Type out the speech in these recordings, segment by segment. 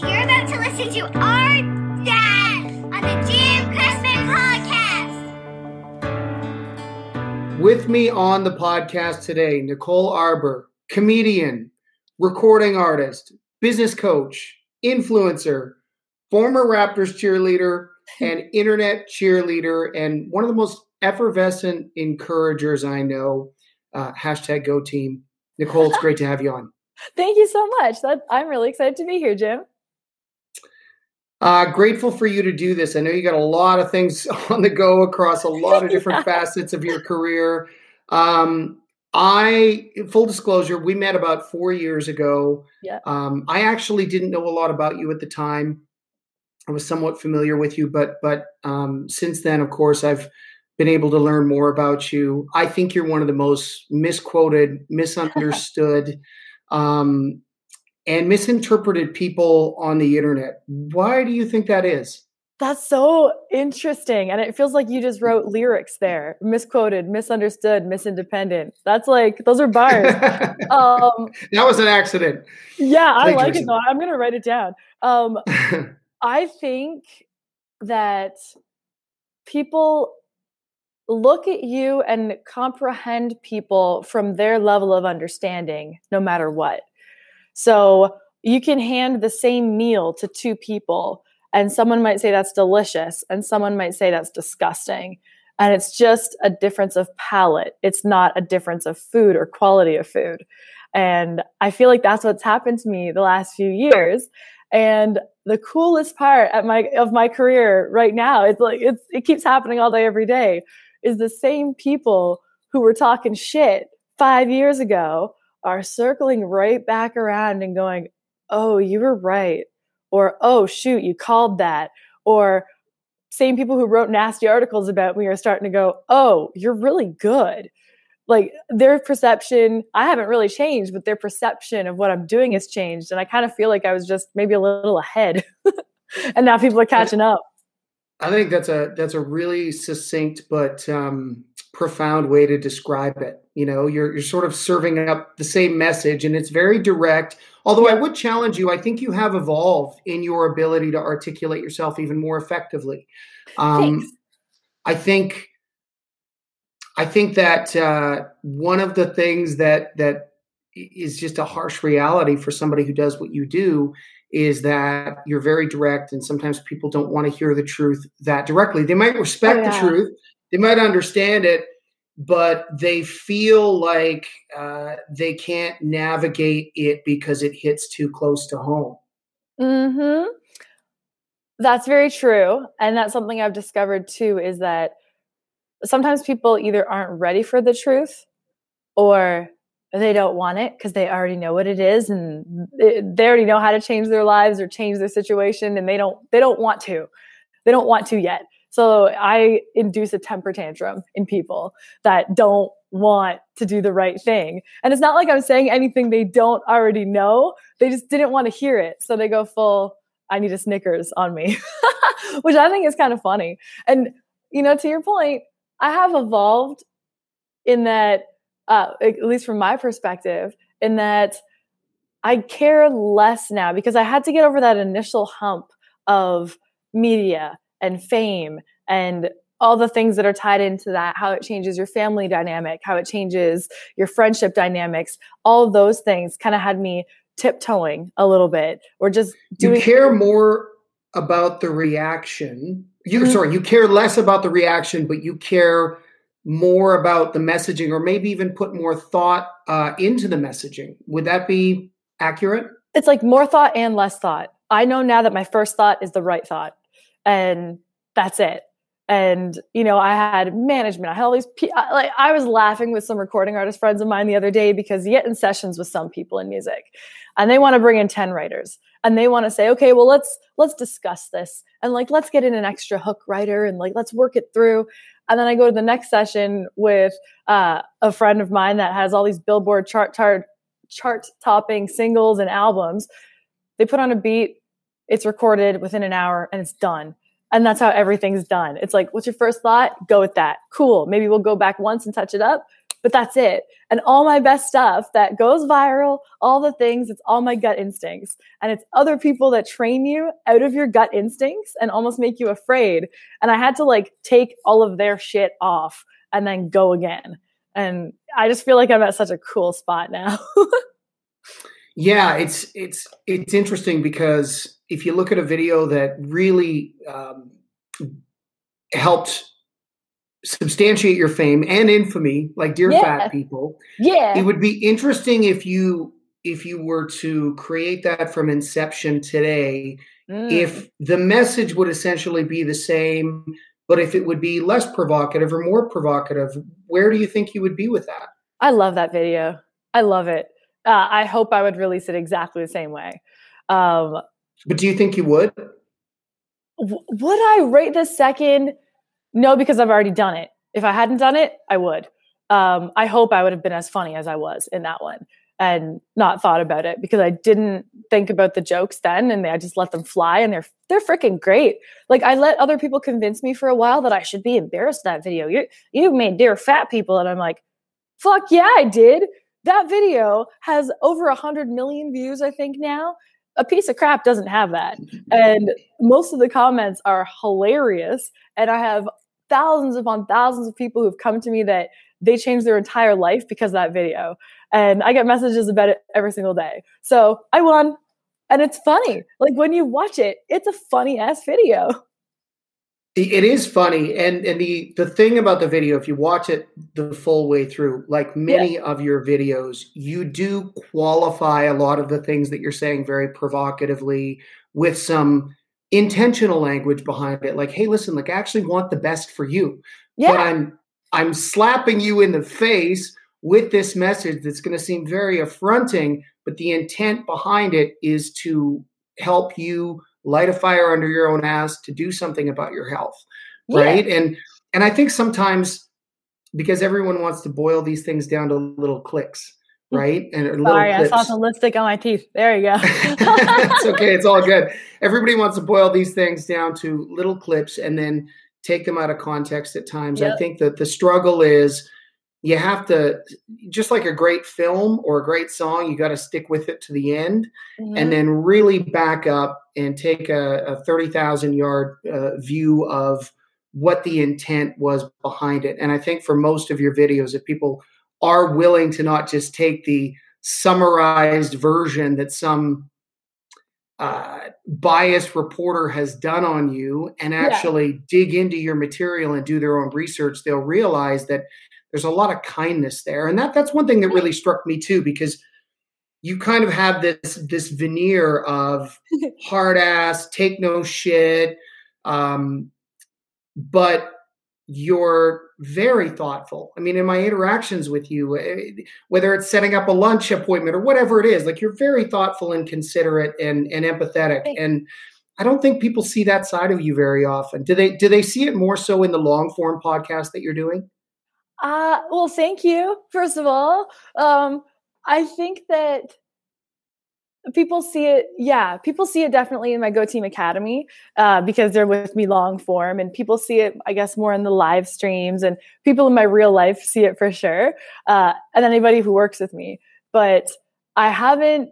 You're about to listen to our dad on the Jim Cressman podcast. With me on the podcast today, Nicole Arbour, comedian, recording artist, business coach, influencer, former Raptors cheerleader, and internet cheerleader, and one of the most effervescent encouragers I know. Uh, hashtag Go Team. Nicole, it's great to have you on. Thank you so much. That, I'm really excited to be here, Jim. Uh, grateful for you to do this. I know you got a lot of things on the go across a lot of different yeah. facets of your career. Um, I, full disclosure, we met about four years ago. Yeah. Um, I actually didn't know a lot about you at the time. I was somewhat familiar with you, but but um, since then, of course, I've been able to learn more about you. I think you're one of the most misquoted, misunderstood, um, and misinterpreted people on the internet. Why do you think that is? That's so interesting. And it feels like you just wrote lyrics there. Misquoted, misunderstood, misindependent. That's like, those are bars. um, that was an accident. Yeah, I like it though. I'm going to write it down. Um, I think that people look at you and comprehend people from their level of understanding, no matter what. So you can hand the same meal to two people and someone might say that's delicious, and someone might say that's disgusting. And it's just a difference of palate. It's not a difference of food or quality of food. And I feel like that's what's happened to me the last few years. And the coolest part at my of my career right now, it's like it's it keeps happening all day, every day, is the same people who were talking shit five years ago are circling right back around and going, Oh, you were right or oh shoot you called that or same people who wrote nasty articles about me are starting to go oh you're really good. Like their perception i haven't really changed but their perception of what i'm doing has changed and i kind of feel like i was just maybe a little ahead and now people are catching up. I think that's a that's a really succinct but um, profound way to describe it you know you're you're sort of serving up the same message and it's very direct Although I would challenge you, I think you have evolved in your ability to articulate yourself even more effectively. Um, I think, I think that uh, one of the things that that is just a harsh reality for somebody who does what you do is that you're very direct, and sometimes people don't want to hear the truth that directly. They might respect oh, yeah. the truth, they might understand it, but they feel like uh, they can't navigate it because it hits too close to home. Hmm. That's very true, and that's something I've discovered too. Is that sometimes people either aren't ready for the truth, or they don't want it because they already know what it is, and they already know how to change their lives or change their situation, and they don't. They don't want to. They don't want to yet. So I induce a temper tantrum in people that don't want to do the right thing. And it's not like I'm saying anything they don't already know. They just didn't want to hear it. So they go full, I need a Snickers on me, which I think is kind of funny. And, you know, to your point, I have evolved in that, uh, at least from my perspective, in that I care less now because I had to get over that initial hump of media and fame and all the things that are tied into that, how it changes your family dynamic, how it changes your friendship dynamics, all those things kind of had me tiptoeing a little bit or just doing. You care more about the reaction. You mm-hmm. sorry, you care less about the reaction, but you care more about the messaging, or maybe even put more thought uh, into the messaging. Would that be accurate? It's like more thought and less thought. I know now that my first thought is the right thought and that's it. And you know i had management i had all these pe- like i was laughing with some recording artist friends of mine the other day because you get in sessions with some people in music and they want to bring in 10 writers and they want to say okay well let's let's discuss this and like let's get in an extra hook writer and like let's work it through. And then i go to the next session with uh, a friend of mine that has all these billboard chart chart chart topping singles and albums. They put on a beat it's recorded within an hour and it's done. And that's how everything's done. It's like, what's your first thought? Go with that. Cool. Maybe we'll go back once and touch it up. but that's it. And all my best stuff that goes viral, all the things, it's all my gut instincts. And it's other people that train you out of your gut instincts and almost make you afraid. And I had to like take all of their shit off and then go again. And I just feel like I'm at such a cool spot now. yeah, it's it's it's interesting because if you look at a video that really um, helped substantiate your fame and infamy, like Dear yeah. Fat People. Yeah. It would be interesting if you if you were to create that from inception today, mm. if the message would essentially be the same, but if it would be less provocative or more provocative, where do you think you would be with that? I love that video. I love it. Uh, I hope I would release it exactly the same way. Um, but do you think you would? W- would I right this second? No, because I've already done it. If I hadn't done it, I would. Um, I hope I would have been as funny as I was in that one and not thought about it because I didn't think about the jokes then and I just let them fly and they're they're freaking great. Like I let other people convince me for a while that I should be embarrassed that video. You you made dear fat people and I'm like, fuck yeah, I did. That video has over a hundred million views, I think now. A piece of crap doesn't have that. Mm-hmm. And most of the comments are hilarious. And I have thousands upon thousands of people who've come to me that they changed their entire life because of that video. And I get messages about it every single day. So I won. And it's funny. Like when you watch it, it's a funny ass video. It is funny, and and the the thing about the video, if you watch it the full way through, like many yeah. of your videos, you do qualify a lot of the things that you're saying very provocatively with some intentional language behind it. Like, hey, listen, like I actually want the best for you, yeah. but I'm I'm slapping you in the face with this message that's going to seem very affronting, but the intent behind it is to help you light a fire under your own ass to do something about your health right? Yeah. and and i think sometimes because everyone wants to boil these things down to little clicks mm. right? And sorry i saw some lipstick on my teeth. There you go. It's okay it's all good. Everybody wants to boil these things down to little clips and then take them out of context at times. Yep. i think that the struggle is you have to just like a great film or a great song you got to stick with it to the end mm-hmm. and then really back up and take a, a 30,000 yard uh, view of what the intent was behind it and i think for most of your videos if people are willing to not just take the summarized version that some uh, biased reporter has done on you and actually yeah. dig into your material and do their own research they'll realize that there's a lot of kindness there. And that that's one thing that really struck me too because you kind of have this this veneer of hard ass take no shit um, but you're very thoughtful. I mean in my interactions with you eh, whether it's setting up a lunch appointment or whatever it is like you're very thoughtful and considerate and, and empathetic. And i don't think people see that side of you very often. Do they do they see it more so in the long form podcast that you're doing uh, well, thank you, first of all. Um, I think that people see it, yeah, people see it definitely in my Go Team Academy uh, because they're with me long form, and people see it, I guess, more in the live streams, and people in my real life see it for sure, uh, and anybody who works with me. But I haven't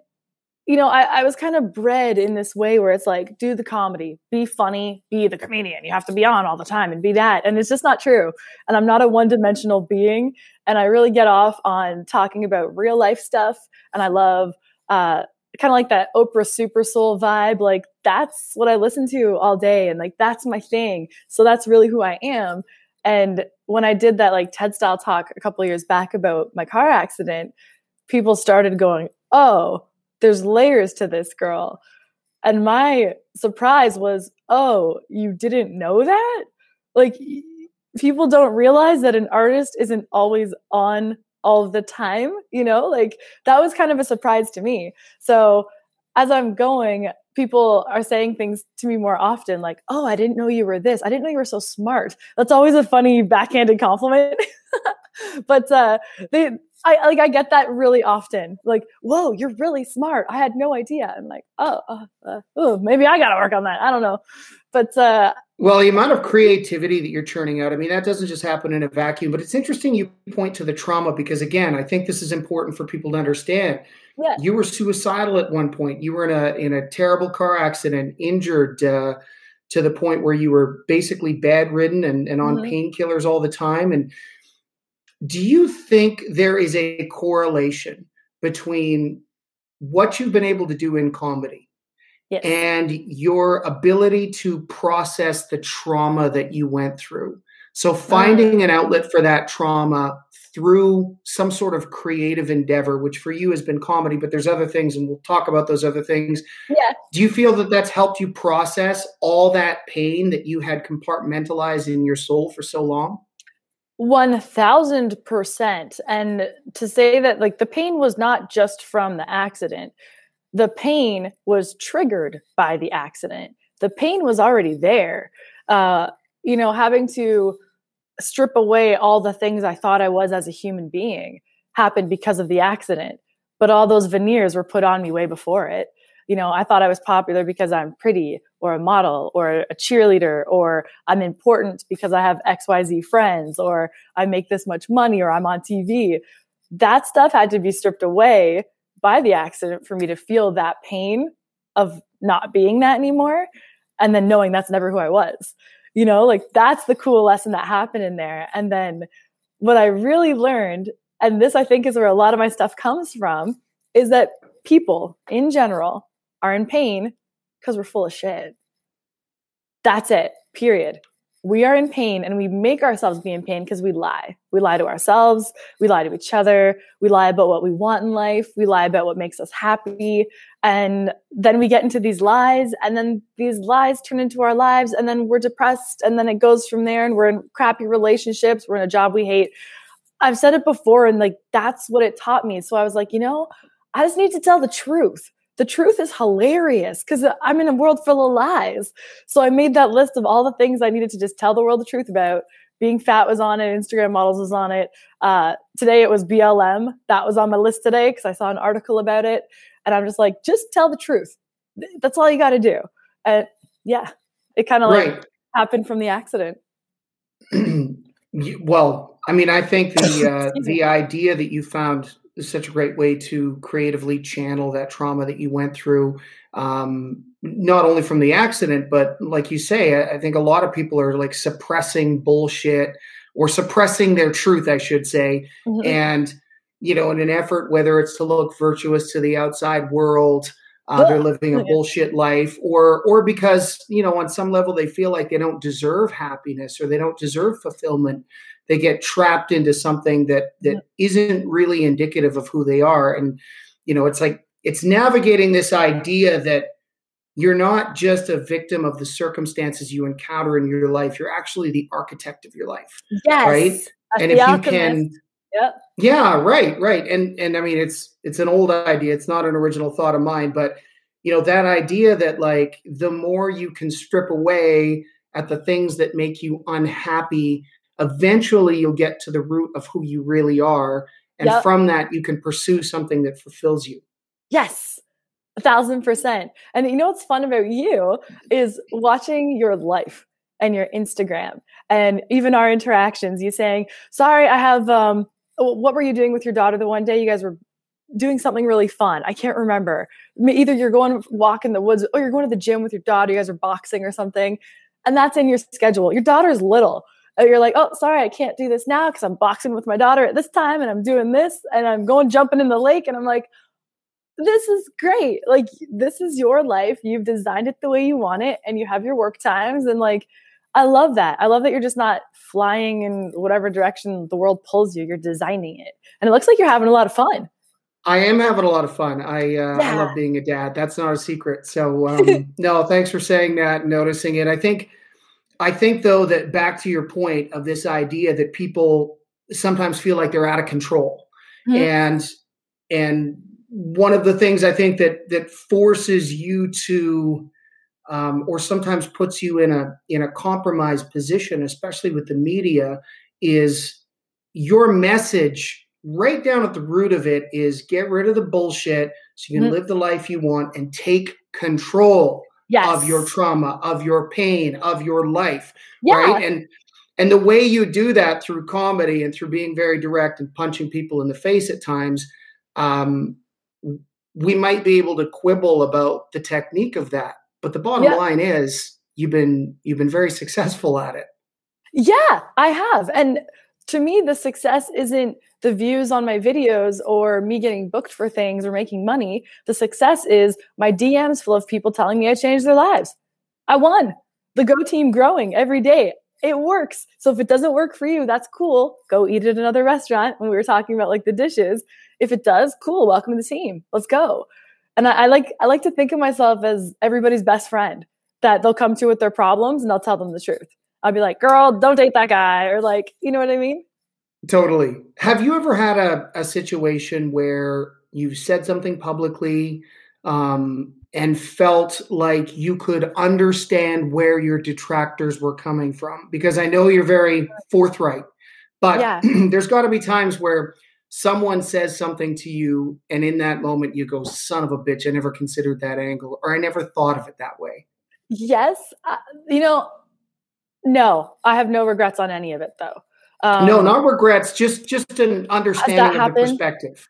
you know, I, I, was kind of bred in this way where it's like, do the comedy, be funny, be the comedian. You have to be on all the time and be that. And it's just not true. And I'm not a one dimensional being. And I really get off on talking about real life stuff. And I love, uh, kind of like that Oprah super soul vibe. Like that's what I listen to all day. And like, that's my thing. So that's really who I am. And when I did that like TED style talk a couple years back about my car accident, people started going, Oh, there's layers to this girl. And my surprise was, oh, you didn't know that? Like, people don't realize that an artist isn't always on all the time, you know? Like, that was kind of a surprise to me. So, as I'm going, people are saying things to me more often, like, oh, I didn't know you were this. I didn't know you were so smart. That's always a funny backhanded compliment. but uh, they, I like I get that really often. Like, whoa, you're really smart. I had no idea. I'm like, oh, uh, uh, maybe I got to work on that. I don't know, but uh, Well, the amount of creativity that you're churning out, I mean, that doesn't just happen in a vacuum, but it's interesting you point to the trauma because, again, I think this is important for people to understand. Yeah. You were suicidal at one point. You were in a in a terrible car accident, injured uh, to the point where you were basically bedridden and, and on mm-hmm. painkillers all the time. And do you think there is a correlation between what you've been able to do in comedy yes. and your ability to process the trauma that you went through. So um finding an outlet for that trauma through some sort of creative endeavor, which for you has been comedy, but there's other things, and we'll talk about those other things. Yeah. Do you feel that that's helped you process all that pain that you had compartmentalized in your soul for so long? 1000%. And to say that, like, the pain was not just from the accident, the pain was triggered by the accident. The pain was already there. Uh, you know, having to strip away all the things I thought I was as a human being happened because of the accident. But all those veneers were put on me way before it. You know, I thought I was popular because I'm pretty or a model or a cheerleader or I'm important because I have XYZ friends or I make this much money or I'm on TV. That stuff had to be stripped away by the accident for me to feel that pain of not being that anymore and then knowing that's never who I was. You know, like that's the cool lesson that happened in there. And then what I really learned, and this I think is where a lot of my stuff comes from, is that people in general are in pain because we're full of shit. That's it, period we are in pain and we make ourselves be in pain because we lie. We lie to ourselves. We lie to each other. We lie about what we want in life. We lie about what makes us happy. And then we get into these lies and then these lies turn into our lives and then we're depressed and then it goes from there and we're in crappy relationships. We're in a job we hate. I've said it before and like that's what it taught me. So I was like, you know, I just need to tell the truth the truth is hilarious because I'm in a world full of lies. So I made that list of all the things I needed to just tell the world the truth about. Being fat was on it, Instagram models was on it. Uh, today it was BLM. That was on my list today because I saw an article about it. And I'm just like, just tell the truth. That's all you got to do. And yeah, it kind of like right. happened from the accident. well, I mean, I think the uh, the idea that you found is such a great way to creatively channel that trauma that you went through um, not only from the accident but like you say I, I, think a lot of people are like suppressing bullshit or suppressing their truth i should say mm-hmm. and you know in an effort whether it's to look virtuous to the outside world uh, they're living a bullshit life or or because you know on some level they feel like they don't deserve happiness or they don't deserve fulfillment. They get trapped into something that that isn't really indicative of who they are. And you know it's like it's navigating this idea that you're not just a victim of the circumstances you encounter in your life you're actually the architect of your life yes, right and if alchemist. you can yep. yeah right right and and i mean it's it's an old idea it's not an original thought of mine but you know that idea that like the more you can strip away at the things that make you unhappy eventually you'll get to the root of who you really are. And yep. from that, you can pursue something that fulfills you. Yes, a thousand percent. And you know what's fun about you is watching your life and your Instagram and even our interactions. You saying, "Sorry, I have." Um, Oh, what were you doing with your daughter the one day you guys were doing something really fun? I can't remember. Either you're going walk in the woods, or you're going to the gym with your daughter. You guys are boxing or something, and that's in your schedule. Your daughter's little, uh, you're like, oh, sorry, I can't do this now because I'm boxing with my daughter at this time and I'm doing this and I'm going jumping in the lake. And I'm like, this is great. Like, this is your life. You've designed it the way you want it and you have your work times. And like, I love that. I love that you're just not flying in whatever direction the world pulls you. You're designing it. And it looks like you're having a lot of fun. I am having a lot of fun. I, uh, yeah. I love being a dad. That's not a secret. So, um, no, thanks for saying that and noticing it. I think I think though that back to your point of this idea that people sometimes feel like they're out of control. Mm-hmm. And and one of the things I think that that forces you to um, or sometimes puts you in a in a compromised position, especially with the media, is your message right down at the root of it is get rid of the bullshit so you can mm-hmm. live the life you want and take control yes. of your trauma, of your pain, of your life. Yeah. Right. And and the way you do that through comedy and through being very direct and punching people in the face at times, um, we might be able to quibble about the technique of that. But the bottom yeah. line is you've been you've been very successful at it. Yeah, I have. And to me, the success isn't the views on my videos or me getting booked for things or making money. The success is my DMs full of people telling me I changed their lives. I won. The Go team growing every day. It works. So if it doesn't work for you, that's cool. Go eat at another restaurant when we were talking about like the dishes. If it does, cool. Welcome to the team. Let's go. And I, I like I like to think of myself as everybody's best friend that they'll come to with their problems and I'll tell them the truth. I'll be like, girl, don't date that guy. Or like, you know what I mean? Totally. Have you ever had a, a situation where you've said something publicly um, and felt like you could understand where your detractors were coming from? Because I know you're very forthright, but yeah. there's got to be times where someone says something to you and in that moment you go son of a bitch i never considered that angle or i never thought of it that way yes uh, you know no i have no regrets on any of it though um, no, not regrets. Just just an understanding of the perspective.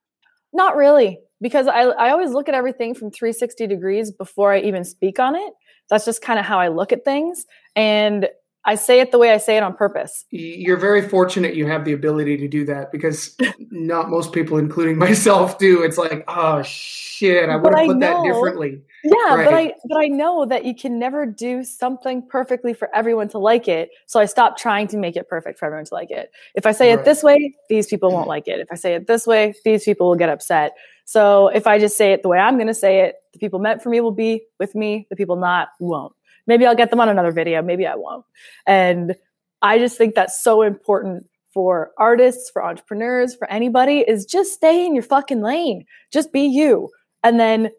Not really, because I I always look at everything from 360 degrees before I even speak on it. That's just kind of how I look at things, and I say it the way I say it on purpose. You're very fortunate you have the ability to do that because not most people, including myself, do. It's like, oh shit, I would have put that differently. Yeah, right. but I but I know that you can never do something perfectly for everyone to like it. So I stop trying to make it perfect for everyone to like it. If I say right. it this way, these people won't like it. If I say it this way, these people will get upset. So if I just say it the way I'm going to say it, the people meant for me will be with me. The people not won't. Maybe I'll get them on another video. Maybe I won't. And I just think that's so important for artists, for entrepreneurs, for anybody is just stay in your fucking lane. Just be you. And then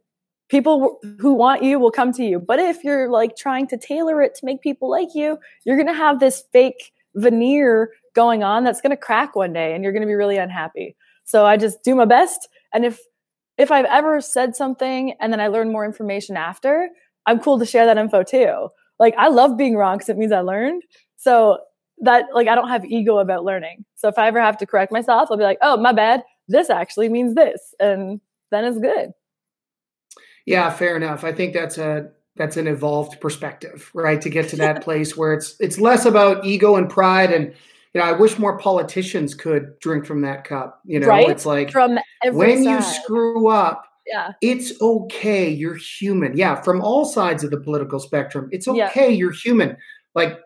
people who want you will come to you. But if you're like trying to tailor it to make people like you, you're going to have this fake veneer going on that's going to crack one day and you're going to be really unhappy. So I just do my best. And if, if I've ever said something and then I learn more information after, I'm cool to share that info too. Like I love being wrong because it means I learned. So that like I don't have ego about learning. So if I ever have to correct myself, I'll be like, oh my bad. This actually means this. And then it's good. Yeah, fair enough. I think that's a that's an evolved perspective, right? To get to that place where it's it's less about ego and pride and you know, I wish more politicians could drink from that cup. You know, right? it's like from when side. you screw up, yeah. It's okay. You're human. Yeah. From all sides of the political spectrum, it's okay. Yeah. You're human. Like,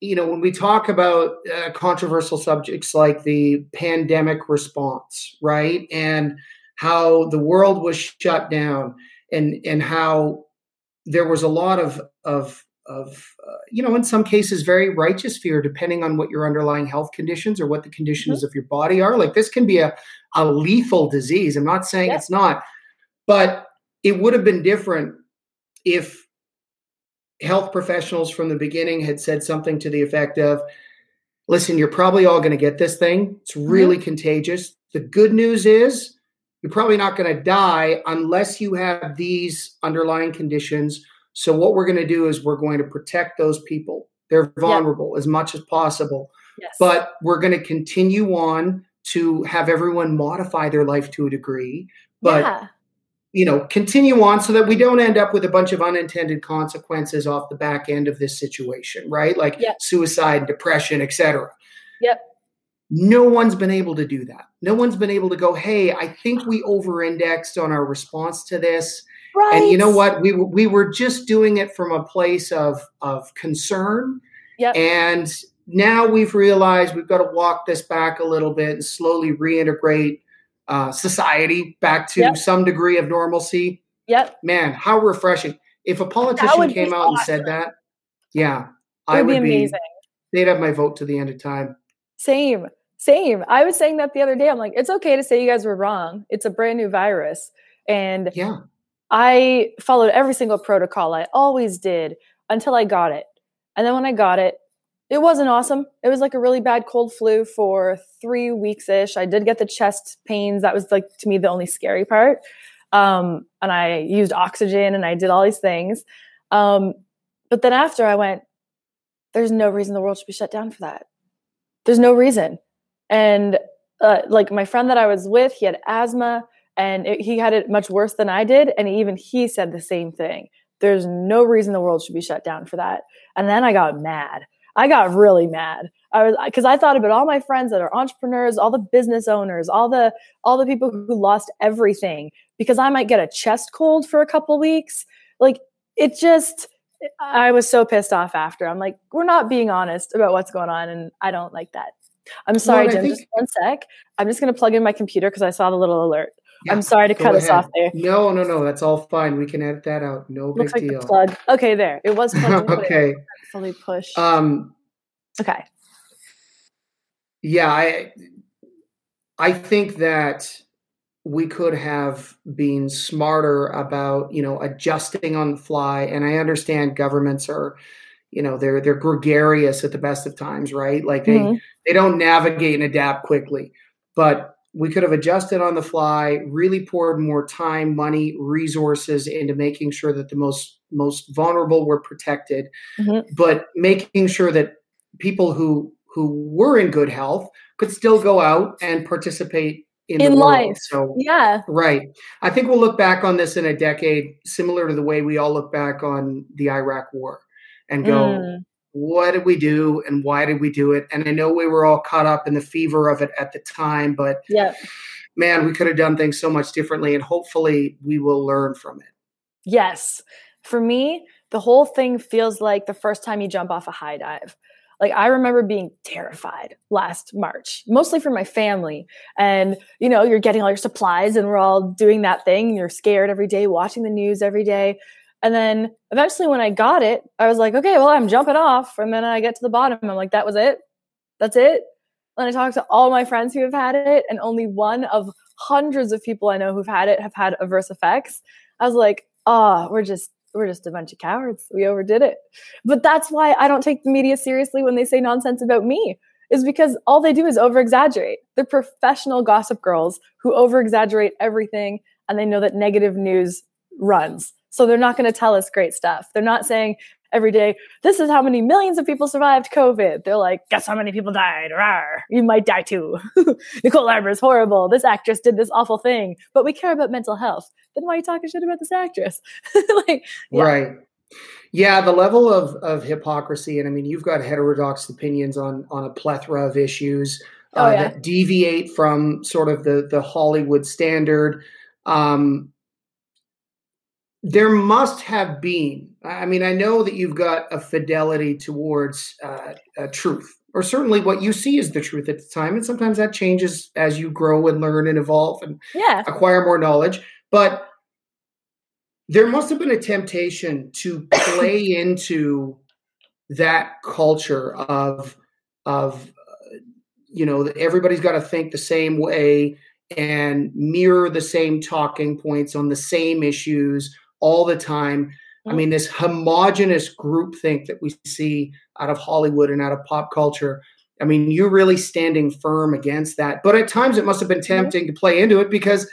you know, when we talk about uh, controversial subjects like the pandemic response, right? And how the world was shut down and, and how there was a lot of, of, of uh, you know in some cases very righteous fear depending on what your underlying health conditions or what the conditions mm-hmm. of your body are like this can be a, a lethal disease i'm not saying it's not but it would have been different if health professionals from the beginning had said something to the effect of listen, you're probably all going to get this thing. It's mm-hmm. really mm-hmm. contagious. The good news is you're probably not going to die unless you have these underlying conditions. So, what we're going to do is we're going to protect those people. They're vulnerable as much as possible. Yes. But we're going to continue on to have everyone modify their life to a degree. But yeah you know continue on so that we don't end up with a bunch of unintended consequences off the back end of this situation right? Like yep. suicide depression etc yep. No one's been able to do that. No one's been able to go hey i think we over indexed on our response to this. Right. and you know what? We we were just doing it from a place of of concern. Yep. and now we've realized we've got to walk this back a little bit and slowly reintegrate uh, society back to yep. some degree of normalcy. Yep. Man, how refreshing. If a politician came out awesome. and said that, yeah, I would be amazing. Be, they'd have my vote to the end of time. Same. Same. I was saying that the other day. I'm like, it's okay to say you guys were wrong. It's a brand new virus. And yeah, I followed every single protocol. I always did until I got it. And then when I got it, it wasn't awesome. It was like a really bad cold flu for three weeks ish. I did get the chest pains. That was like to me the only scary part. Um, and I used oxygen and I did all these things. Um, but then after I went, there's no reason the world should be shut down for that. There's no reason. And uh, like my friend that I was with, he had asthma and it, he had it much worse than I did. And even he said the same thing. There's no reason the world should be shut down for that. And then I got mad. I got really mad. I was because I thought about all my friends that are entrepreneurs, all the business owners, all the all the people who lost everything because I might get a chest cold for a couple weeks. Like it just I was so pissed off after. I'm like, we're not being honest about what's going on, and I don't like that. I'm sorry, well, Jim. Think- just one sec. I'm just going to plug in my computer because I saw the little alert. Yeah, I'm sorry to cut ahead. us off there. No, no, no. That's all fine. We can edit that out. No Looks big like deal. The plug. Okay, there. It was plugged okay. Fully push. Um. Okay. Yeah, I. I think that we could have been smarter about you know adjusting on the fly and i understand governments are you know they're they're gregarious at the best of times right like they mm-hmm. they don't navigate and adapt quickly but we could have adjusted on the fly really poured more time money resources into making sure that the most most vulnerable were protected mm-hmm. but making sure that people who who were in good health could still go out and participate in, in life. So yeah, right. I think we'll look back on this in a decade, similar to the way we all look back on the Iraq War, and go, mm. "What did we do, and why did we do it?" And I know we were all caught up in the fever of it at the time, but yeah, man, we could have done things so much differently, and hopefully, we will learn from it. Yes, for me, the whole thing feels like the first time you jump off a high dive. Like I remember being terrified last March, mostly for my family. And you know, you're getting all your supplies and we're all doing that thing. You're scared every day, watching the news every day. And then eventually when I got it, I was like, okay, well, I'm jumping off. And then I get to the bottom. I'm like, that was it. That's it. And I talked to all my friends who have had it, and only one of hundreds of people I know who've had it have had adverse effects. I was like, oh, we're just we're just a bunch of cowards. We overdid it. But that's why I don't take the media seriously when they say nonsense about me, is because all they do is over exaggerate. They're professional gossip girls who over exaggerate everything and they know that negative news runs. So they're not going to tell us great stuff. They're not saying every day, this is how many millions of people survived COVID. They're like, guess how many people died? Rawr, you might die too. Nicole Arbour is horrible. This actress did this awful thing. But we care about mental health then why are you talking shit about this actress? like, yeah. right. Yeah, the level of of hypocrisy, and I mean, you've got heterodox opinions on on a plethora of issues uh, oh, yeah. that deviate from sort of the the Hollywood standard. Um, there must have been. I mean, I know that you've got a fidelity towards uh, truth, or certainly what you see is the truth at the time, and sometimes that changes as you grow and learn and evolve and yeah. acquire more knowledge. But there must have been a temptation to play into that culture of of you know everybody's got to think the same way and mirror the same talking points on the same issues all the time. I mean, this homogenous group think that we see out of Hollywood and out of pop culture. I mean, you're really standing firm against that. But at times it must have been tempting to play into it because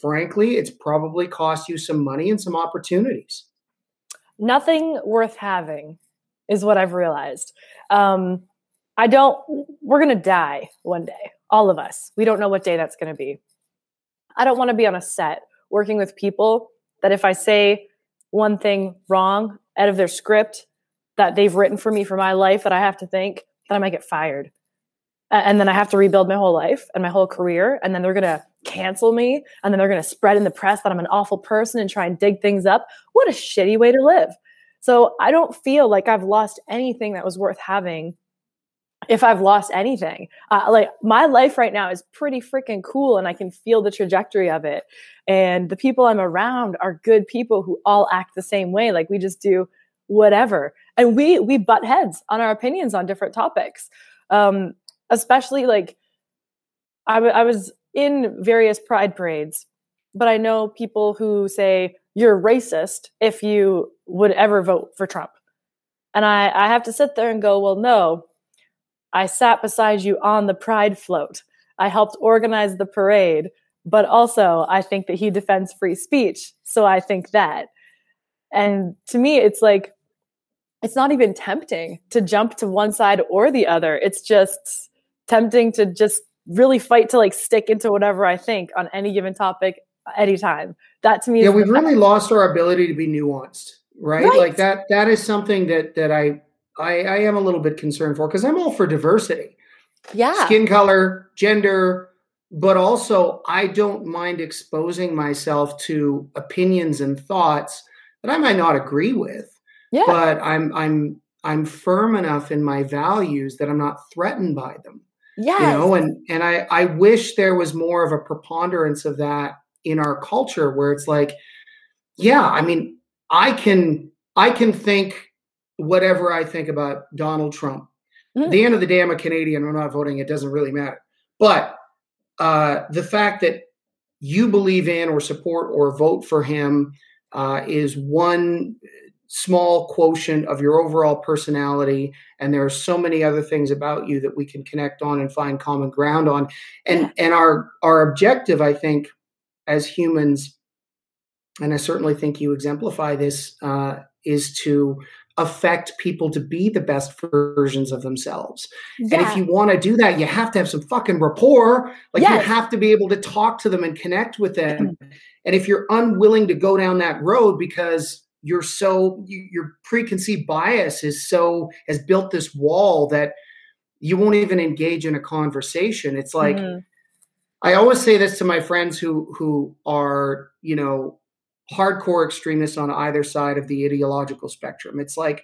frankly, it's probably cost you some money and some opportunities. Nothing worth having is what I've realized. Um, I don't, we're going to die one day, all of us. We don't know what day that's going to be. I don't want to be on a set working with people that if I say one thing wrong out of their script that they've written for me for my life that I have to think that I might get fired. And then I have to rebuild my whole life and my whole career. And then they're going to cancel me and then they're going to spread in the press that I'm an awful person and try and dig things up. What a shitty way to live. So I don't feel like I've lost anything that was worth having if I've lost anything. Uh, like my life right now is pretty freaking cool and I can feel the trajectory of it. And the people I'm around are good people who all act the same way. Like we just do whatever. And we we butt heads on our opinions on different topics. Um, especially like I, w- I was in various pride parades, but I know people who say you're racist if you would ever vote for Trump. And I, I have to sit there and go, well, no, I sat beside you on the pride float. I helped organize the parade, but also I think that he defends free speech. So I think that. And to me, it's like, it's not even tempting to jump to one side or the other. It's just tempting to just really fight to like stick into whatever I think on any given topic anytime. That to me Yeah, we've really lost our ability to be nuanced, right? right? Like that that is something that that I I, I am a little bit concerned for because I'm all for diversity. Yeah. Skin color, gender, but also I don't mind exposing myself to opinions and thoughts that I might not agree with. Yeah. But I'm I'm I'm firm enough in my values that I'm not threatened by them. Yeah. You know, and and I I wish there was more of a preponderance of that in our culture where it's like, yeah, I mean, I can I can think whatever I think about Donald Trump. Mm. At the end of the day, I'm a Canadian. I'm not voting. It doesn't really matter. But uh, the fact that you believe in or support or vote for him uh, is one small quotient of your overall personality and there are so many other things about you that we can connect on and find common ground on and and our our objective i think as humans and i certainly think you exemplify this uh, is to affect people to be the best versions of themselves. Yeah. And if you want to do that, you have to have some fucking rapport. Like yes. you have to be able to talk to them and connect with them. And if you're unwilling to go down that road because you're so you, your preconceived bias is so has built this wall that you won't even engage in a conversation. It's like mm-hmm. I always say this to my friends who who are, you know, hardcore extremists on either side of the ideological spectrum. It's like,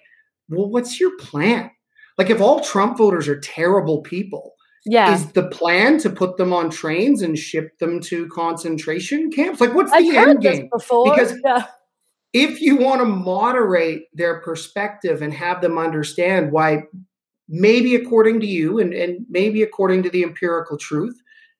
well, what's your plan? Like, if all Trump voters are terrible people, yeah. is the plan to put them on trains and ship them to concentration camps? Like, what's the I've end game? Before. Because yeah. if you want to moderate their perspective and have them understand why, maybe according to you and, and maybe according to the empirical truth,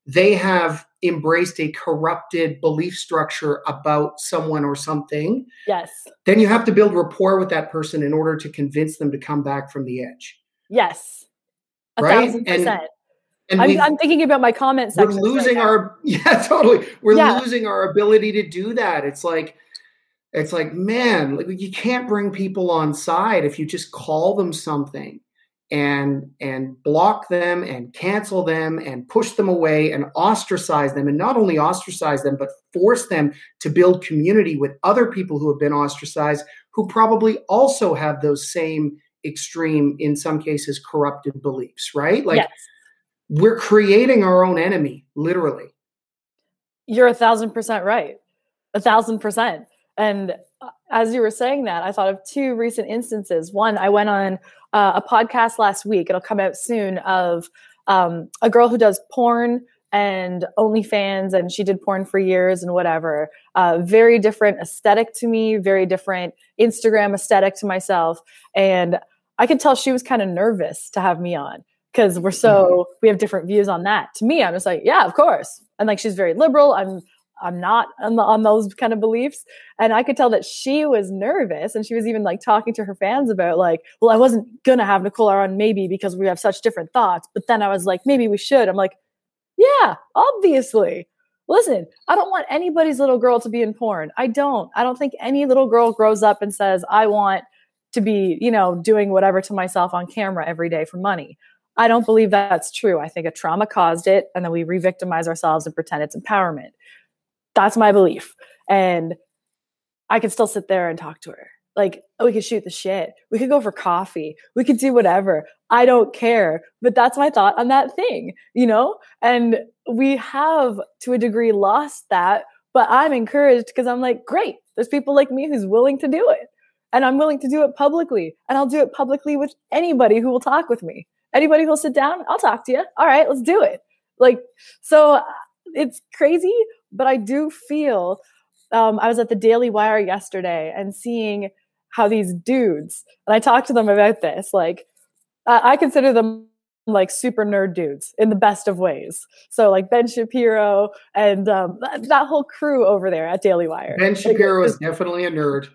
they have embraced a corrupted belief structure about someone or something, yes, then you have to build rapport with that person in order to convince them to come back from the edge. Yes, a right? thousand percent. And, and I'm, I'm, thinking about my comment section. We're losing right our yeah, totally. We're yeah. losing our ability to do that. It's like it's like man, like you can't bring people on side if you just call them something and and block them and cancel them and push them away and ostracize them. And not only ostracize them but force them to build community with other people who have been ostracized who probably also have those same extreme in some cases corrupted beliefs right? Like yes. we're creating our own enemy literally. You're a thousand percent right. A thousand percent. And as you were saying that, I thought of two recent instances. One, I went on uh, a podcast last week, it'll come out soon, of um, a girl who does porn and OnlyFans, and she did porn for years and whatever. Uh, very different aesthetic to me, very different Instagram aesthetic to myself. And I could tell she was kind of nervous to have me on because we're so, mm-hmm. we have different views on that. To me, I'm just like, yeah, of course. And like, she's very liberal. I'm I'm not on, the, on, those kind of beliefs. And I could tell that she was nervous and she was even like talking to her fans about like, well, I wasn't going to have Nicole on maybe because we have such different thoughts. But then I was like, maybe we should. I'm like, yeah, obviously. Listen, I don't want anybody's little girl to be in porn. I don't. I don't think any little girl grows up and says, I want to be, you know, doing whatever to myself on camera every day for money. I don't believe that's true. I think a trauma caused it, and then we re victimize ourselves and pretend it's empowerment. That's my belief. And I could still sit there and talk to her. Like, oh, we could shoot the shit. We could go for coffee. We could do whatever. I don't care. But that's my thought on that thing, you know? And we have, to a degree, lost that. But I'm encouraged because I'm like, great, there's people like me who's willing to do it. And I'm willing to do it publicly. And I'll do it publicly with anybody who will talk with me. Anybody who'll sit down, I'll talk to you. All right, let's do it. Like, so it's crazy, but I do feel um, I was at the Daily Wire yesterday and seeing how these dudes, and I talked to them about this, like, uh, I consider them like super nerd dudes in the best of ways. So like Ben Shapiro and um, that, that, whole crew over there at Daily Wire. Ben Shapiro like, is definitely a nerd.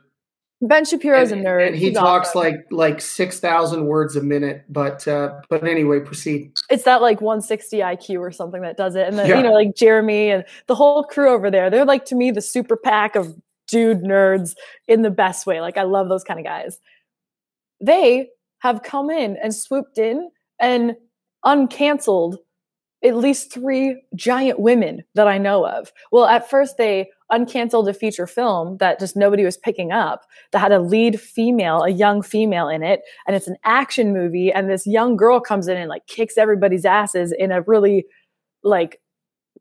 Ben Shapiro's and, a nerd. And he He's talks awesome. like like six thousand words a minute. But uh, but anyway, proceed. It's that like 160 IQ or something that does it. And then yeah. you know, like Jeremy and the whole crew over there, they're like to me the super pack of dude nerds in the best way. Like I love those kind of guys. They have come in and swooped in and uncanceled at least three giant women that I know of. Well, at first they uncanceled a feature film that just nobody was picking up that had a lead female, a young female in it, and it's an action movie. And this young girl comes in and like kicks everybody's asses in a really like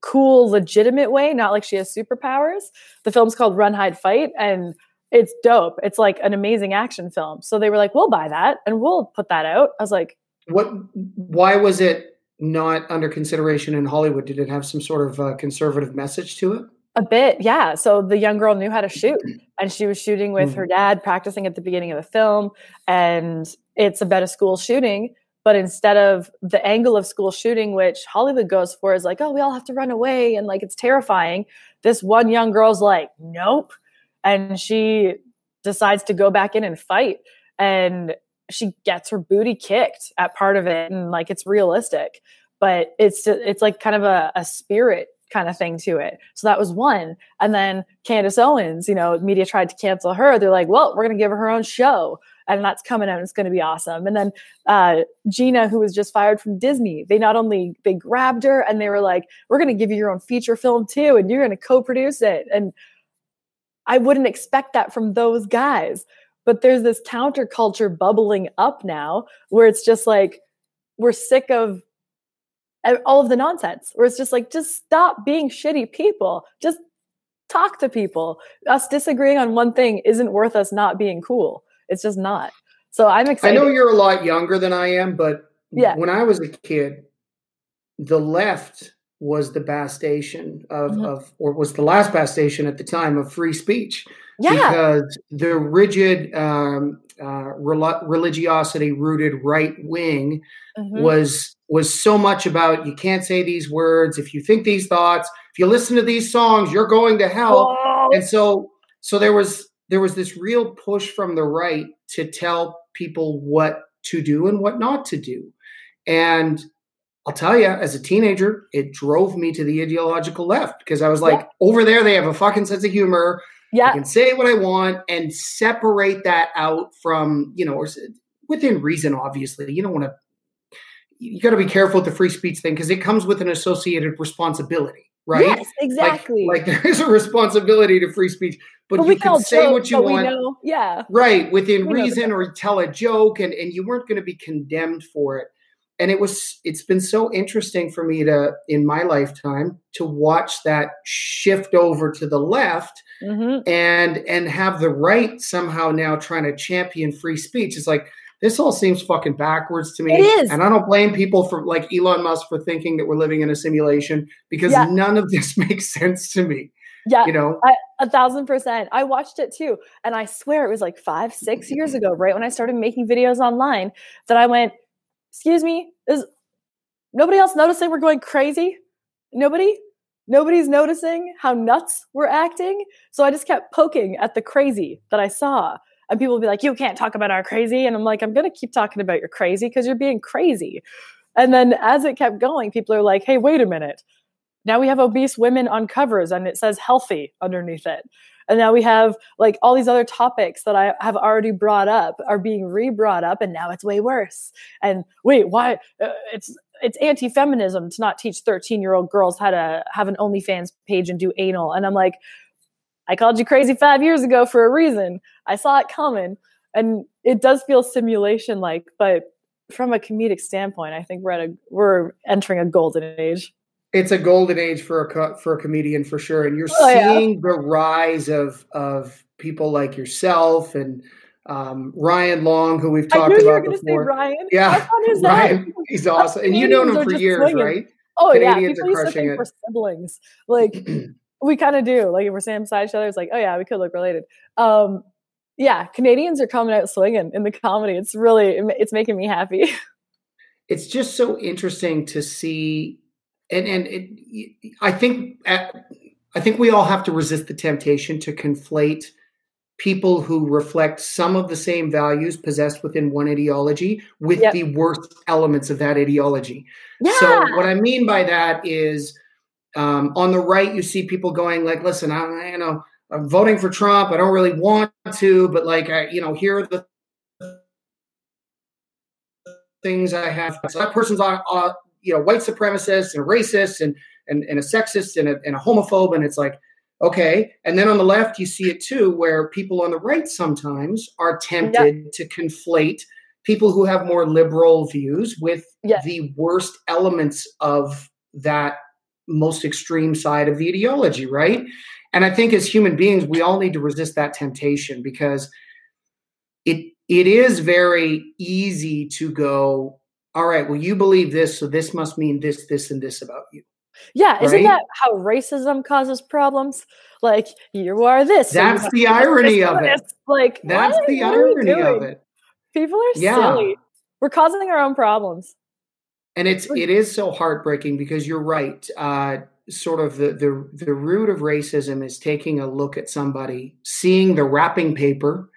cool, legitimate way, not like she has superpowers. The film's called Run, Hide, Fight, and it's dope. It's like an amazing action film. So they were like, we'll buy that and we'll put that out. I was like, what? Why was it not under consideration in Hollywood? Did it have some sort of uh, conservative message to it? A bit, yeah. So the young girl knew how to shoot, and she was shooting with mm-hmm. her dad, practicing at the beginning of the film. And it's about a school shooting, but instead of the angle of school shooting, which Hollywood goes for, is like, oh, we all have to run away, and like it's terrifying. This one young girl's like, nope, and she decides to go back in and fight, and she gets her booty kicked at part of it, and like it's realistic, but it's it's like kind of a, a spirit kind of thing to it. So that was one. And then Candace Owens, you know, media tried to cancel her. They're like, well, we're going to give her her own show. And that's coming out. It's going to be awesome. And then uh, Gina, who was just fired from Disney, they not only they grabbed her and they were like, we're going to give you your own feature film too, and you're going to co-produce it. And I wouldn't expect that from those guys. But there's this counterculture bubbling up now where it's just like we're sick of all of the nonsense where it's just like just stop being shitty people. Just talk to people. Us disagreeing on one thing isn't worth us not being cool. It's just not. So i'm excited i know you're a lot younger than i am but yeah. when i was a kid the left was the bastion of, mm-hmm. of or was the last bastion at the time of free speech yeah. because the rigid um, uh, religiosity rooted right wing mm-hmm. was was so much about you can't say these words if you think these thoughts if you listen to these songs you're going to hell Whoa. and so so there was there was this real push from the right to tell people what to do and what not to do and I'll tell you, as a teenager, it drove me to the ideological left because I was like, yeah. over there, they have a fucking sense of humor. Yeah. I can say what I want and separate that out from, you know, within reason, obviously. You don't want to, you got to be careful with the free speech thing because it comes with an associated responsibility, right? Yes, exactly. Like, like there is a responsibility to free speech, but, but you can say joke, what you want. Yeah. Right. Within we reason or tell a joke and, and you weren't going to be condemned for it and it was it's been so interesting for me to in my lifetime to watch that shift over to the left mm-hmm. and and have the right somehow now trying to champion free speech it's like this all seems fucking backwards to me it is. and i don't blame people for like elon musk for thinking that we're living in a simulation because yeah. none of this makes sense to me yeah you know I, a thousand percent i watched it too and i swear it was like five six years ago right when i started making videos online that i went excuse me, is nobody else noticing we're going crazy? Nobody? Nobody's noticing how nuts we're acting. So I just kept poking at the crazy that I saw. And people would be like, you can't talk about our crazy. And I'm like, I'm going to keep talking about your crazy because you're being crazy. And then as it kept going, people are like, hey, wait a minute. Now we have obese women on covers and it says healthy underneath it. And now we have like all these other topics that I have already brought up are being re-brought up, and now it's way worse. And wait, why? Uh, it's it's anti-feminism to not teach 13 year old girls how to have an OnlyFans page and do anal. And I'm like, I called you crazy five years ago for a reason. I saw it coming, and it does feel simulation like, but from a comedic standpoint, I think we're at a we're entering a golden age it's a golden age for a for a comedian for sure, and you're oh, seeing yeah. the rise of of people like yourself and um, Ryan Long, who we've talked about before. Ryan, yeah, Ryan, he's awesome, and you've known him for years, swinging. right? Oh Canadians yeah, people used to think it. we're siblings. Like we kind of do. Like if we're standing beside each other, it's like, oh yeah, we could look related. Um, yeah, Canadians are coming out swinging in the comedy. It's really it's making me happy. It's just so interesting to see and and it, I think uh, I think we all have to resist the temptation to conflate people who reflect some of the same values possessed within one ideology with yep. the worst elements of that ideology. Yeah. So what I mean by that is um, on the right, you see people going like, "Listen, I, you know, I'm voting for Trump. I don't really want to, but like, I, you know, here are the things I have. So that person's on, uh, you know, white supremacist and racist and, and, and a sexist and a, and a homophobe. And it's like, okay. And then on the left, you see it too, where people on the right sometimes are tempted to conflate people who have more liberal views with the worst elements of that most extreme side of the ideology, right? And I think as human beings, we all need to resist that temptation because it it is very easy to go, all right, well, you believe this, so this must mean this, this, and this about you. Yeah, right? isn't that how racism causes problems? Like you are this. That's the irony of it. Like that's what? the what irony of it. People are yeah. silly. We're causing our own problems. And it's it is so heartbreaking because you're right. Uh, sort of the, the the root of racism is taking a look at somebody, seeing the wrapping paper,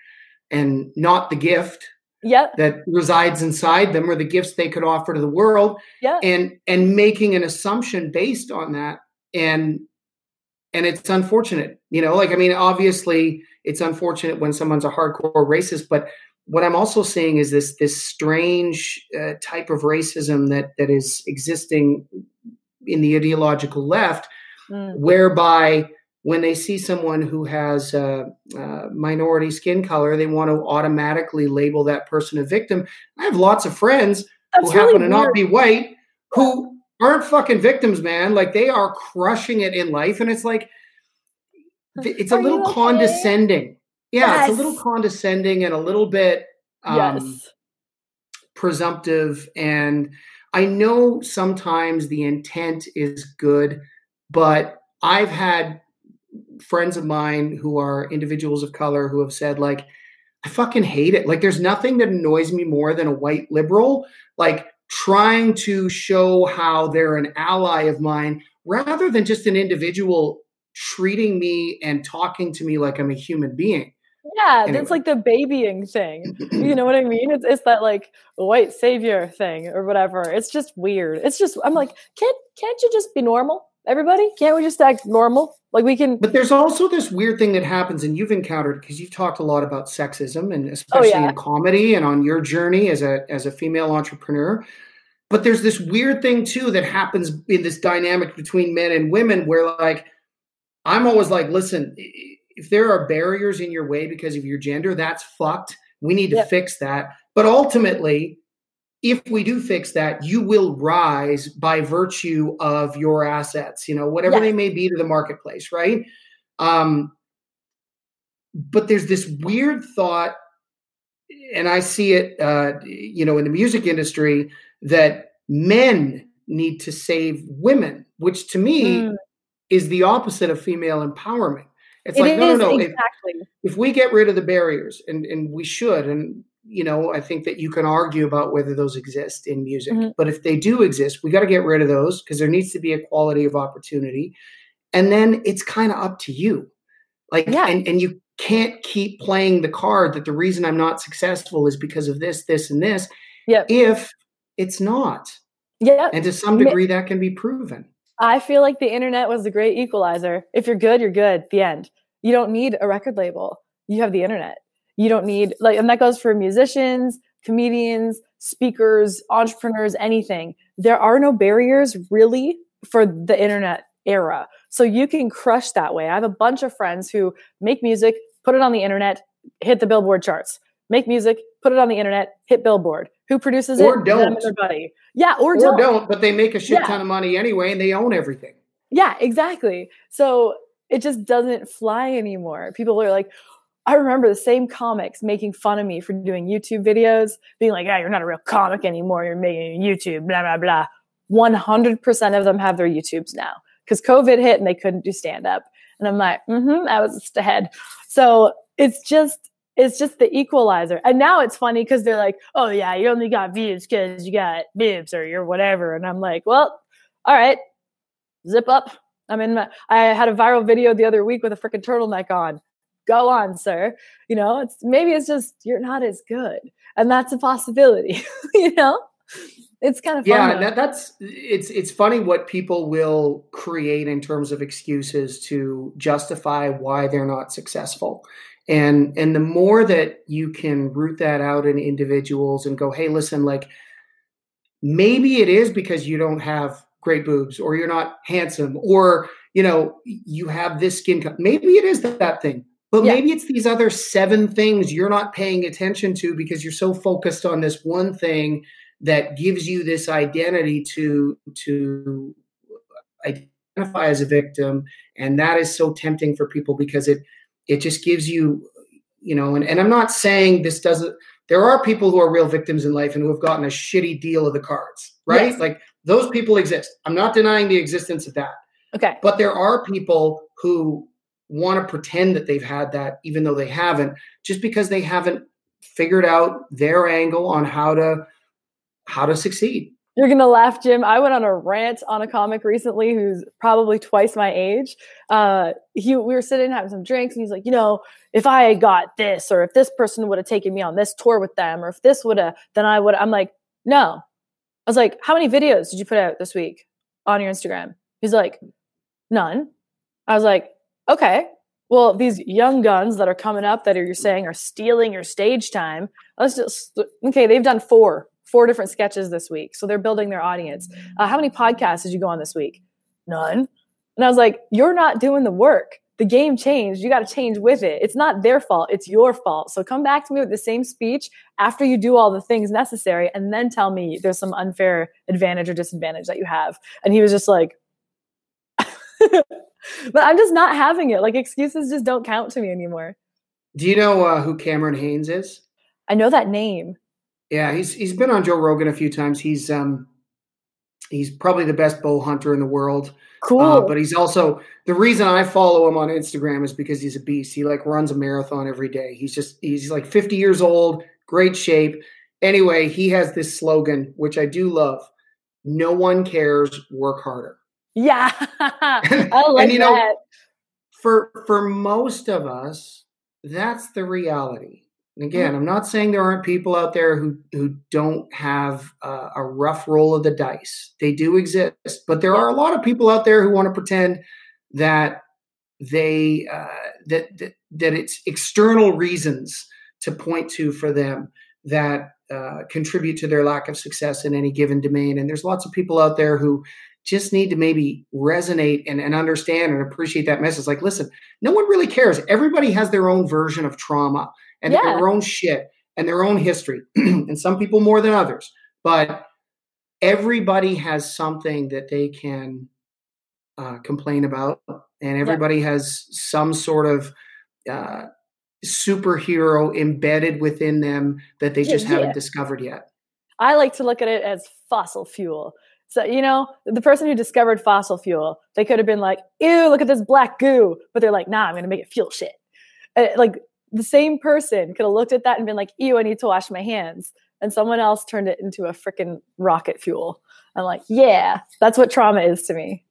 and not the gift yep. that resides inside them or the gifts they could offer to the world yep. and and making an assumption based on that and and it's unfortunate you know like i mean obviously it's unfortunate when someone's a hardcore racist but what i'm also seeing is this this strange uh, type of racism that that is existing in the ideological left, mm. whereby when they see someone who has a, a, minority skin color, they want to automatically label that person a victim. I have lots of friends That's who really happen to weird. not be white who aren't fucking victims, man. Like they are crushing it in life. And it's like, it's a are little okay? condescending. Yeah, yes. it's a little condescending and a little bit um, yes. presumptive. And I know sometimes the intent is good, but I've had friends of mine who are individuals of color who have said, like, I fucking hate it. Like, there's nothing that annoys me more than a white liberal, like, trying to show how they're an ally of mine rather than just an individual treating me and talking to me like I'm a human being. Yeah, anyway. it's like the babying thing. You know what I mean? It's it's that like white savior thing or whatever. It's just weird. It's just I'm like, can't can't you just be normal? Everybody, can't we just act normal? Like we can. But there's also this weird thing that happens, and you've encountered because you've talked a lot about sexism, and oh, especially oh, yeah. in comedy and on your journey as a as a female entrepreneur. But there's this weird thing too that happens in this dynamic between men and women, where like I'm always like, listen, if there are barriers in your way because of your gender, that's fucked. We need to yep. fix that. But ultimately, if we do fix that, you will rise by virtue of your assets, you know, whatever they may be to the marketplace, right? Um, but there's this weird thought, and I see it, uh, you know, in the music industry that men need to save women, which to me mm. is the opposite of female empowerment. It's it like, no, no, no. Exactly. If, if we get rid of the barriers, and, and we should, and you know, I think that you can argue about whether those exist in music, mm-hmm. but if they do exist, we got to get rid of those because there needs to be equality of opportunity. And then it's kind of up to you. Like, yeah. and, and you can't keep playing the card that the reason I'm not successful is because of this, this, and this. Yeah. If it's not. Yeah. And to some degree, that can be proven. I feel like the internet was the great equalizer. If you're good, you're good. The end. You don't need a record label. You have the internet. You don't need like, and that goes for musicians, comedians, speakers, entrepreneurs, anything. There are no barriers really for the internet era. So you can crush that way. I have a bunch of friends who make music, put it on the internet, hit the billboard charts. Make music, put it on the internet, hit billboard. Who produces it? or it? Don't. Buddy. Yeah, or, or don't. don't. But they make a shit yeah. ton of money anyway, and they own everything. Yeah, exactly. So it just doesn't fly anymore. People are like, I remember the same comics making fun of me for doing YouTube videos, being like, "Yeah, you're not a real comic anymore. You're making YouTube." Blah blah blah. One hundred percent of them have their YouTubes now because COVID hit and they couldn't do stand up. And I'm like, mm-hmm, I was just ahead. So it's just it's just the equalizer. And now it's funny because they're like, oh yeah, you only got views because you got bibs or you're whatever. And I'm like, well, all right, zip up. I'm in my, I had a viral video the other week with a freaking turtleneck on. Go on, sir. You know, it's maybe it's just you're not as good. And that's a possibility, you know? it's kind of yeah. That, that's it's it's funny what people will create in terms of excuses to justify why they're not successful. And and the more that you can root that out in individuals and go, hey, listen, like maybe it is because you don't have great boobs or you're not handsome or you know you have this skin color. Maybe it is that thing. But yeah. maybe it's these other seven things you're not paying attention to because you're so focused on this one thing that gives you this identity to to identify as a victim. And that is so tempting for people because it it just gives you you know and, and i'm not saying this doesn't there are people who are real victims in life and who have gotten a shitty deal of the cards right? Yes. like those people exist. I'm not denying the existence of that. Okay. But there are people who want to pretend that they've had that even though they haven't just because they haven't figured out their angle on how to how to succeed. You're gonna laugh, Jim. I went on a rant on a comic recently who's probably twice my age. Uh, he, we were sitting having some drinks, and he's like, you know, if I got this, or if this person would have taken me on this tour with them, or if this would have, then I would. I'm like, no. I was like, how many videos did you put out this week on your Instagram? He's like, none. I was like, okay. Well, these young guns that are coming up that are you're saying are stealing your stage time. Let's just okay. They've done four four different sketches this week. So they're building their audience. Uh, how many podcasts did you go on this week? None. And I was like, you're not doing the work. The game changed. You got to change with it. It's not their fault. It's your fault. So come back to me with the same speech after you do all the things necessary and then tell me there's some unfair advantage or disadvantage that you have. And he was just like, but I'm just not having it. Like excuses just don't count to me anymore. Do you know uh, who Cameron Hanes is? I know that name. Yeah, he's he's been on Joe Rogan a few times. He's um he's probably the best bow hunter in the world. Cool. Uh, but he's also the reason I follow him on Instagram is because he's a beast. He like runs a marathon every day. He's just he's like 50 years old, great shape. Anyway, he has this slogan which I do love. No one cares, work harder. Yeah. I like and, you that. Know, for for most of us, that's the reality. And again, I'm not saying there aren't people out there who who don't have uh, a rough roll of the dice. They do exist, but there are a lot of people out there who want to pretend that they uh, that, that that it's external reasons to point to for them that uh, contribute to their lack of success in any given domain. And there's lots of people out there who just need to maybe resonate and, and understand and appreciate that message. Like, listen, no one really cares. Everybody has their own version of trauma and yeah. their own shit and their own history, and some people more than others. But everybody has something that they can uh, complain about, and everybody yeah. has some sort of uh, superhero embedded within them that they just yeah. haven't discovered yet. I like to look at it as fossil fuel. So, you know, the person who discovered fossil fuel, they could have been like, ew, look at this black goo. But they're like, nah, I'm going to make it fuel shit. Uh, like, the same person could have looked at that and been like, ew, I need to wash my hands. And someone else turned it into a freaking rocket fuel. I'm like, yeah, that's what trauma is to me.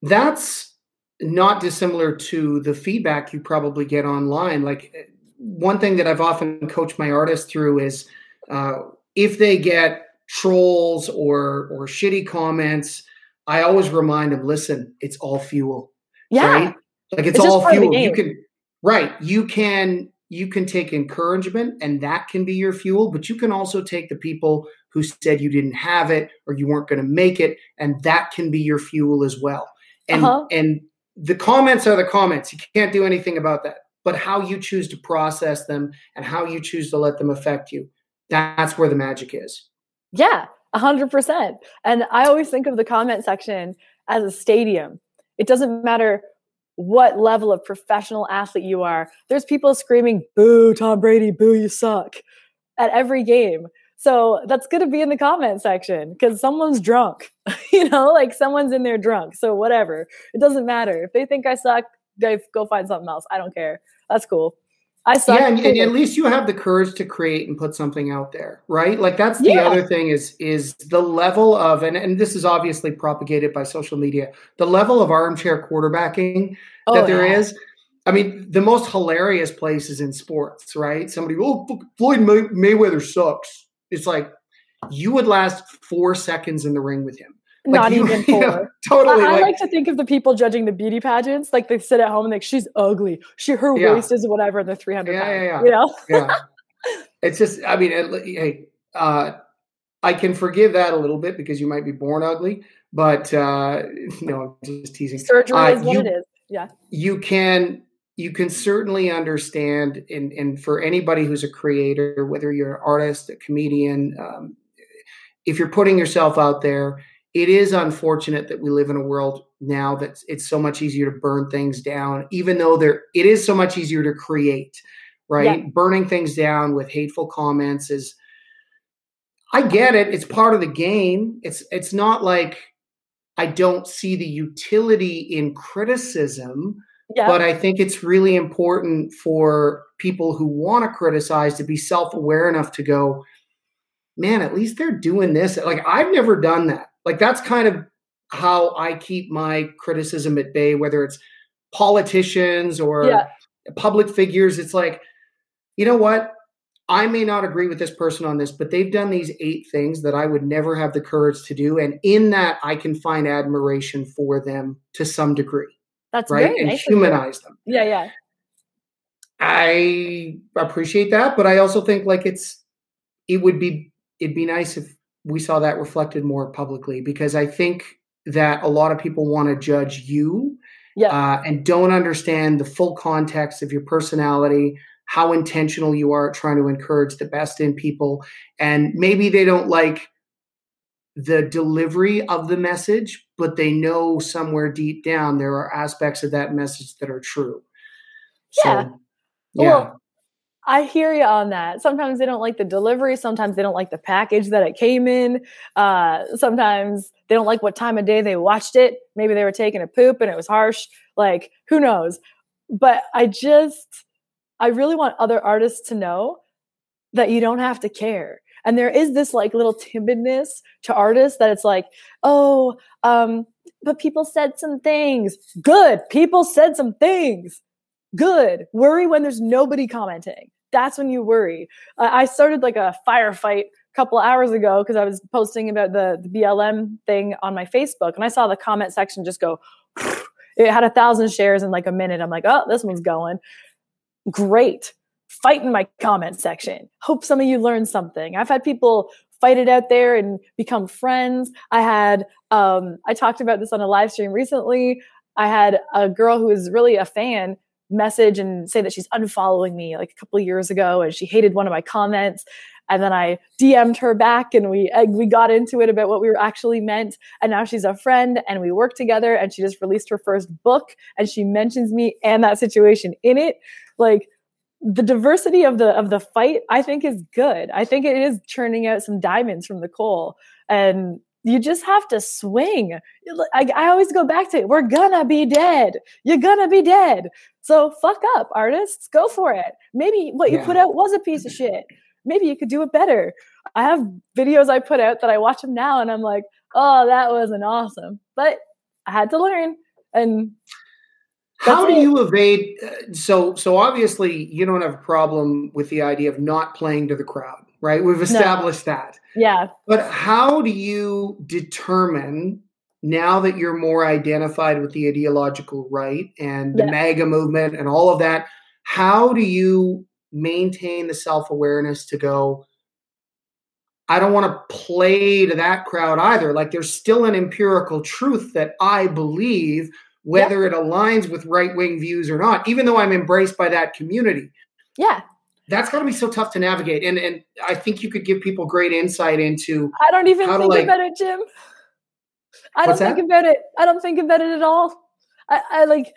That's not dissimilar to the feedback you probably get online. Like, one thing that I've often coached my artists through is uh, if they get trolls or or shitty comments, I always remind them, listen, it's all fuel. Yeah. Right? Like it's, it's all fuel. You can Right. You can you can take encouragement and that can be your fuel, but you can also take the people who said you didn't have it or you weren't going to make it and that can be your fuel as well. And uh-huh. and the comments are the comments. You can't do anything about that. But how you choose to process them and how you choose to let them affect you, that's where the magic is. Yeah, a hundred percent. And I always think of the comment section as a stadium. It doesn't matter what level of professional athlete you are. There's people screaming, boo, Tom Brady, boo, you suck at every game. So that's going to be in the comment section because someone's drunk, you know, like someone's in there drunk. So whatever. It doesn't matter. If they think I suck, go find something else. I don't care. That's cool. I suck. Yeah, and, and, at least you have the courage to create and put something out there, right? Like that's the yeah. other thing is is the level of and, and this is obviously propagated by social media, the level of armchair quarterbacking oh, that there yeah. is. I mean, the most hilarious places in sports, right? Somebody, oh, Floyd May- Mayweather sucks. It's like you would last four seconds in the ring with him. Like Not you, even four. You know, totally. I, I like, like, to think of the people judging the beauty pageants, like they sit at home and like she's ugly, she her yeah. waist is whatever, and they're three hundred. Yeah, yeah, yeah, You know. yeah. It's just, I mean, it, hey, uh, I can forgive that a little bit because you might be born ugly, but uh, no, I'm just teasing. Surgery uh, is what you, it is. Yeah. You can you can certainly understand, and, and for anybody who's a creator, whether you're an artist, a comedian, um, if you're putting yourself out there, it is unfortunate that we live in a world now that it's so much easier to burn things down, even though there it is so much easier to create, right? Yeah. Burning things down with hateful comments is I get it. It's part of the game. It's it's not like I don't see the utility in criticism, yeah. but I think it's really important for people who want to criticize to be self-aware enough to go, man, at least they're doing this. Like I've never done that. Like that's kind of how I keep my criticism at bay, whether it's politicians or yeah. public figures. It's like, you know what? I may not agree with this person on this, but they've done these eight things that I would never have the courage to do. And in that, I can find admiration for them to some degree. That's right. and nice humanize them. Yeah, yeah. I appreciate that, but I also think like it's it would be it'd be nice if we saw that reflected more publicly because I think that a lot of people want to judge you uh, and don't understand the full context of your personality how intentional you are trying to encourage the best in people. And maybe they don't like the delivery of the message, but they know somewhere deep down there are aspects of that message that are true. Yeah. So, yeah. Well, I hear you on that. Sometimes they don't like the delivery. Sometimes they don't like the package that it came in. Uh, sometimes they don't like what time of day they watched it. Maybe they were taking a poop and it was harsh. Like, who knows? But I just, I really want other artists to know that you don't have to care. And there is this like little timidness to artists that it's like, oh, um, but people said some things. Good. People said some things. Good. Worry when there's nobody commenting. That's when you worry. Uh, I started like a firefight a couple hours ago because I was posting about the, the BLM thing on my Facebook and I saw the comment section just go, it had a thousand shares in like a minute. I'm like, oh, this one's going great. Fight in my comment section. Hope some of you learned something. I've had people fight it out there and become friends. I had, um, I talked about this on a live stream recently. I had a girl who was really a fan message and say that she's unfollowing me like a couple years ago and she hated one of my comments. And then I DM'd her back and we we got into it about what we were actually meant. And now she's a friend and we work together and she just released her first book and she mentions me and that situation in it. Like the diversity of the of the fight I think is good. I think it is churning out some diamonds from the coal. And you just have to swing. I, I, always go back to it. We're gonna be dead. You're gonna be dead. So fuck up, artists. Go for it. Maybe what you yeah. put out was a piece of shit. Maybe you could do it better. I have videos I put out that I watch them now and I'm like, oh, that wasn't awesome. But I had to learn. And how do it. you evade? Uh, so, so obviously, you don't have a problem with the idea of not playing to the crowd, right? We've established no. that. Yeah. But how do you determine now that you're more identified with the ideological right and the yeah. MAGA movement and all of that? How do you maintain the self awareness to go? I don't want to play to that crowd either. Like, there's still an empirical truth that I believe whether it aligns with right wing views or not, even though I'm embraced by that community. Yeah. That's got to be so tough to navigate. And and I think you could give people great insight into I don't even think like, about it, Jim. I don't think that? about it. I don't think about it at all. I, I like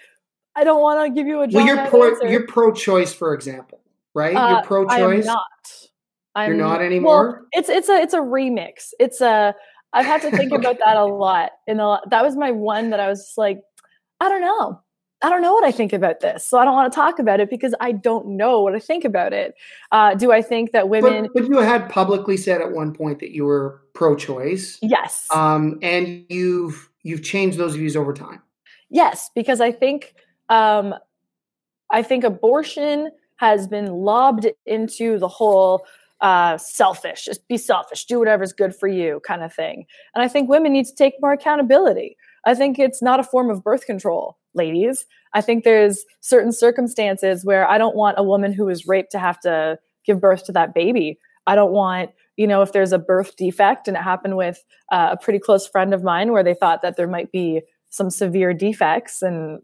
I don't want to give you a Well, you're pro you're pro choice, for example, right? Uh, you're pro choice. not. I'm, you're not anymore. Well, it's it's a it's a remix. It's a I've had to think about that a lot. In the that was my one that I was like, I don't know. I don't know what I think about this. So I don't want to talk about it because I don't know what I think about it. Uh, do I think that women. But, but, you had publicly said at one point that you were pro choice. Yes. Um, and you've you've changed those views over time. Yes, because I think um, I think abortion has been lobbed into the whole uh, selfish, just be selfish, do whatever's good for you, kind of thing. And I think women need to take more accountability. I think it's not a form of birth control, ladies. I think there's certain circumstances where I don't want a woman who was raped to have to give birth to that baby. I don't want, you know, if there's a birth defect, and it happened with uh, a pretty close friend of mine where they thought that there might be some severe defects and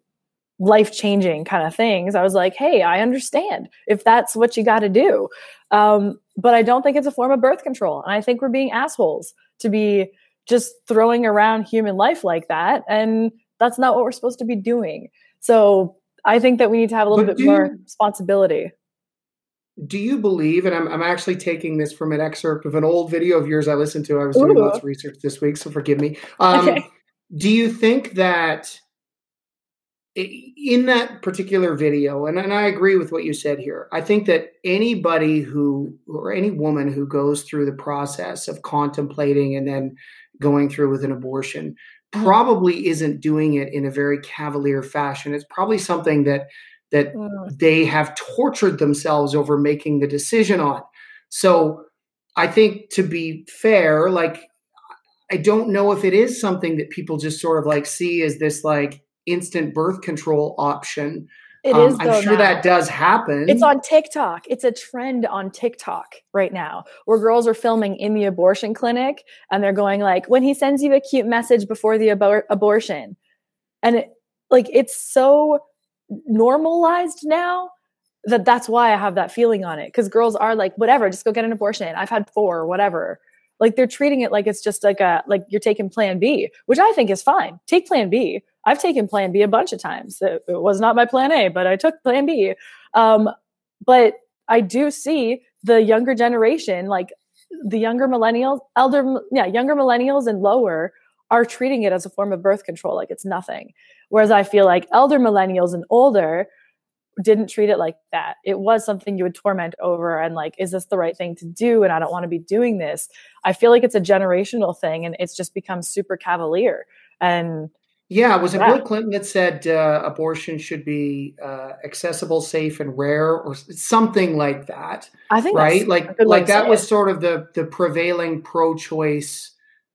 life changing kind of things. I was like, hey, I understand if that's what you got to do. Um, but I don't think it's a form of birth control. And I think we're being assholes to be just throwing around human life like that. And that's not what we're supposed to be doing. So I think that we need to have a little but bit more you, responsibility. Do you believe, and I'm, I'm actually taking this from an excerpt of an old video of yours I listened to. I was doing Ooh. lots of research this week, so forgive me. Um, okay. Do you think that in that particular video, and, and I agree with what you said here, I think that anybody who, or any woman who goes through the process of contemplating and then going through with an abortion. Probably isn't doing it in a very cavalier fashion. It's probably something that that mm. they have tortured themselves over making the decision on. So I think to be fair, like I don't know if it is something that people just sort of like see as this like instant birth control option. It um, is. I'm sure now. that does happen. It's on TikTok. It's a trend on TikTok right now where girls are filming in the abortion clinic and they're going like, when he sends you a cute message before the abor- abortion. And it, like, it's so normalized now that that's why I have that feeling on it. Cause girls are like, whatever, just go get an abortion. I've had four, whatever. Like they're treating it like it's just like a, like you're taking plan B, which I think is fine. Take plan B I've taken Plan B a bunch of times. It, it was not my Plan A, but I took Plan B. Um, but I do see the younger generation, like the younger millennials, elder, yeah, younger millennials and lower, are treating it as a form of birth control, like it's nothing. Whereas I feel like elder millennials and older didn't treat it like that. It was something you would torment over and like, is this the right thing to do? And I don't want to be doing this. I feel like it's a generational thing and it's just become super cavalier. And yeah, was it yeah. Bill Clinton that said uh, abortion should be uh, accessible, safe, and rare, or something like that? I think right, like like that was it. sort of the the prevailing pro-choice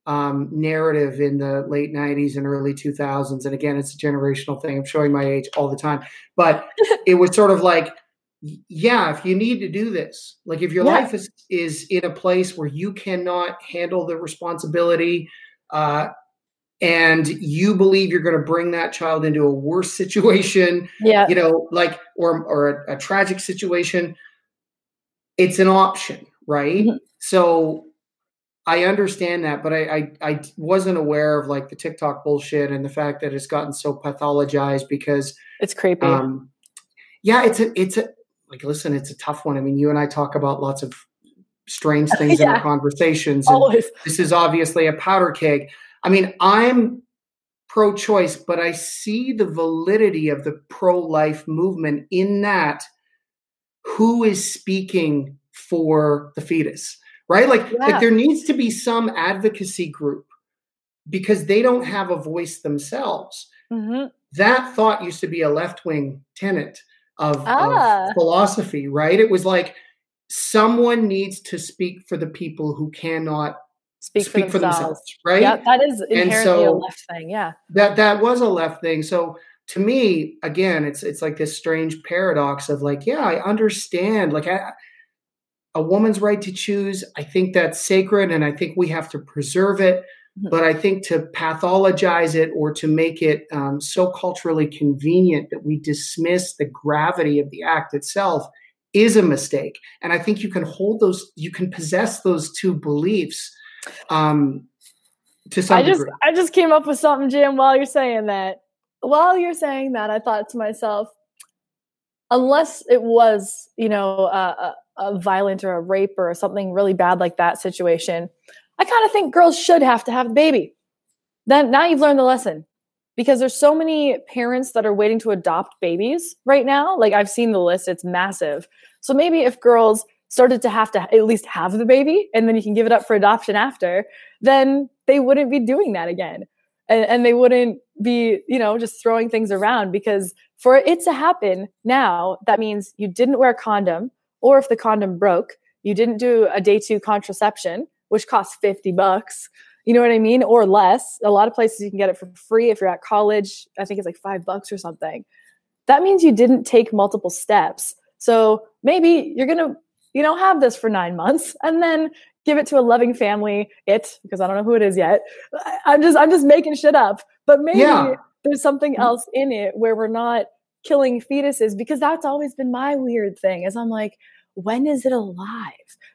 um, narrative in the late '90s and early 2000s. And again, it's a generational thing. I'm showing my age all the time, but it was sort of like, yeah, if you need to do this, like if your yeah. life is is in a place where you cannot handle the responsibility. Uh, and you believe you're going to bring that child into a worse situation yeah you know like or or a, a tragic situation it's an option right mm-hmm. so i understand that but I, I i wasn't aware of like the tiktok bullshit and the fact that it's gotten so pathologized because it's creepy um yeah it's a it's a like listen it's a tough one i mean you and i talk about lots of strange things yeah. in our conversations Always. this is obviously a powder keg I mean, I'm pro choice, but I see the validity of the pro life movement in that who is speaking for the fetus, right? Like, yeah. like there needs to be some advocacy group because they don't have a voice themselves. Mm-hmm. That thought used to be a left wing tenet of, ah. of philosophy, right? It was like someone needs to speak for the people who cannot speak, speak for, themselves. for, themselves. right? Yeah, that is inherently so a left thing. Yeah, that that was a left thing. So to me, again, it's it's like this strange paradox of like, yeah, I understand. Like, I, a woman's right to choose, I think that's sacred, and I think we have to preserve it. Mm-hmm. But I think to pathologize it or to make it um, so culturally convenient that we dismiss the gravity of the act itself is a mistake. And I think you can hold those, you can possess those two beliefs um, to some I just degree. I just came up with something, Jim, while you're saying that. While you're saying that, I thought to myself, unless it was, you know, a, a violent or a rape or something really bad like that situation, I kind of think girls should have to have the baby. Then now you've learned the lesson because there's so many parents that are waiting to adopt babies right now. Like I've seen the list, it's massive. So maybe if girls started to have to at least have the baby and then you can give it up for adoption after, then they wouldn't be doing that again. And, and, they wouldn't be, you know, just throwing things around because for it to happen now, that means you didn't wear a condom, or if the condom broke, You didn't do a day two contraception, which costs 50 bucks. You know what I mean? Or less. A lot of places you can get it for free if you're at college. I think it's like five bucks or something. That means you didn't take multiple steps. So maybe you're going to, you know, have this for nine months and then give it to a loving family. It, because I don't know who it is yet. I'm just, I'm just making shit up. But maybe yeah. there's something mm-hmm. else in it where we're not killing fetuses because that's always been my weird thing is I'm like, when is it alive?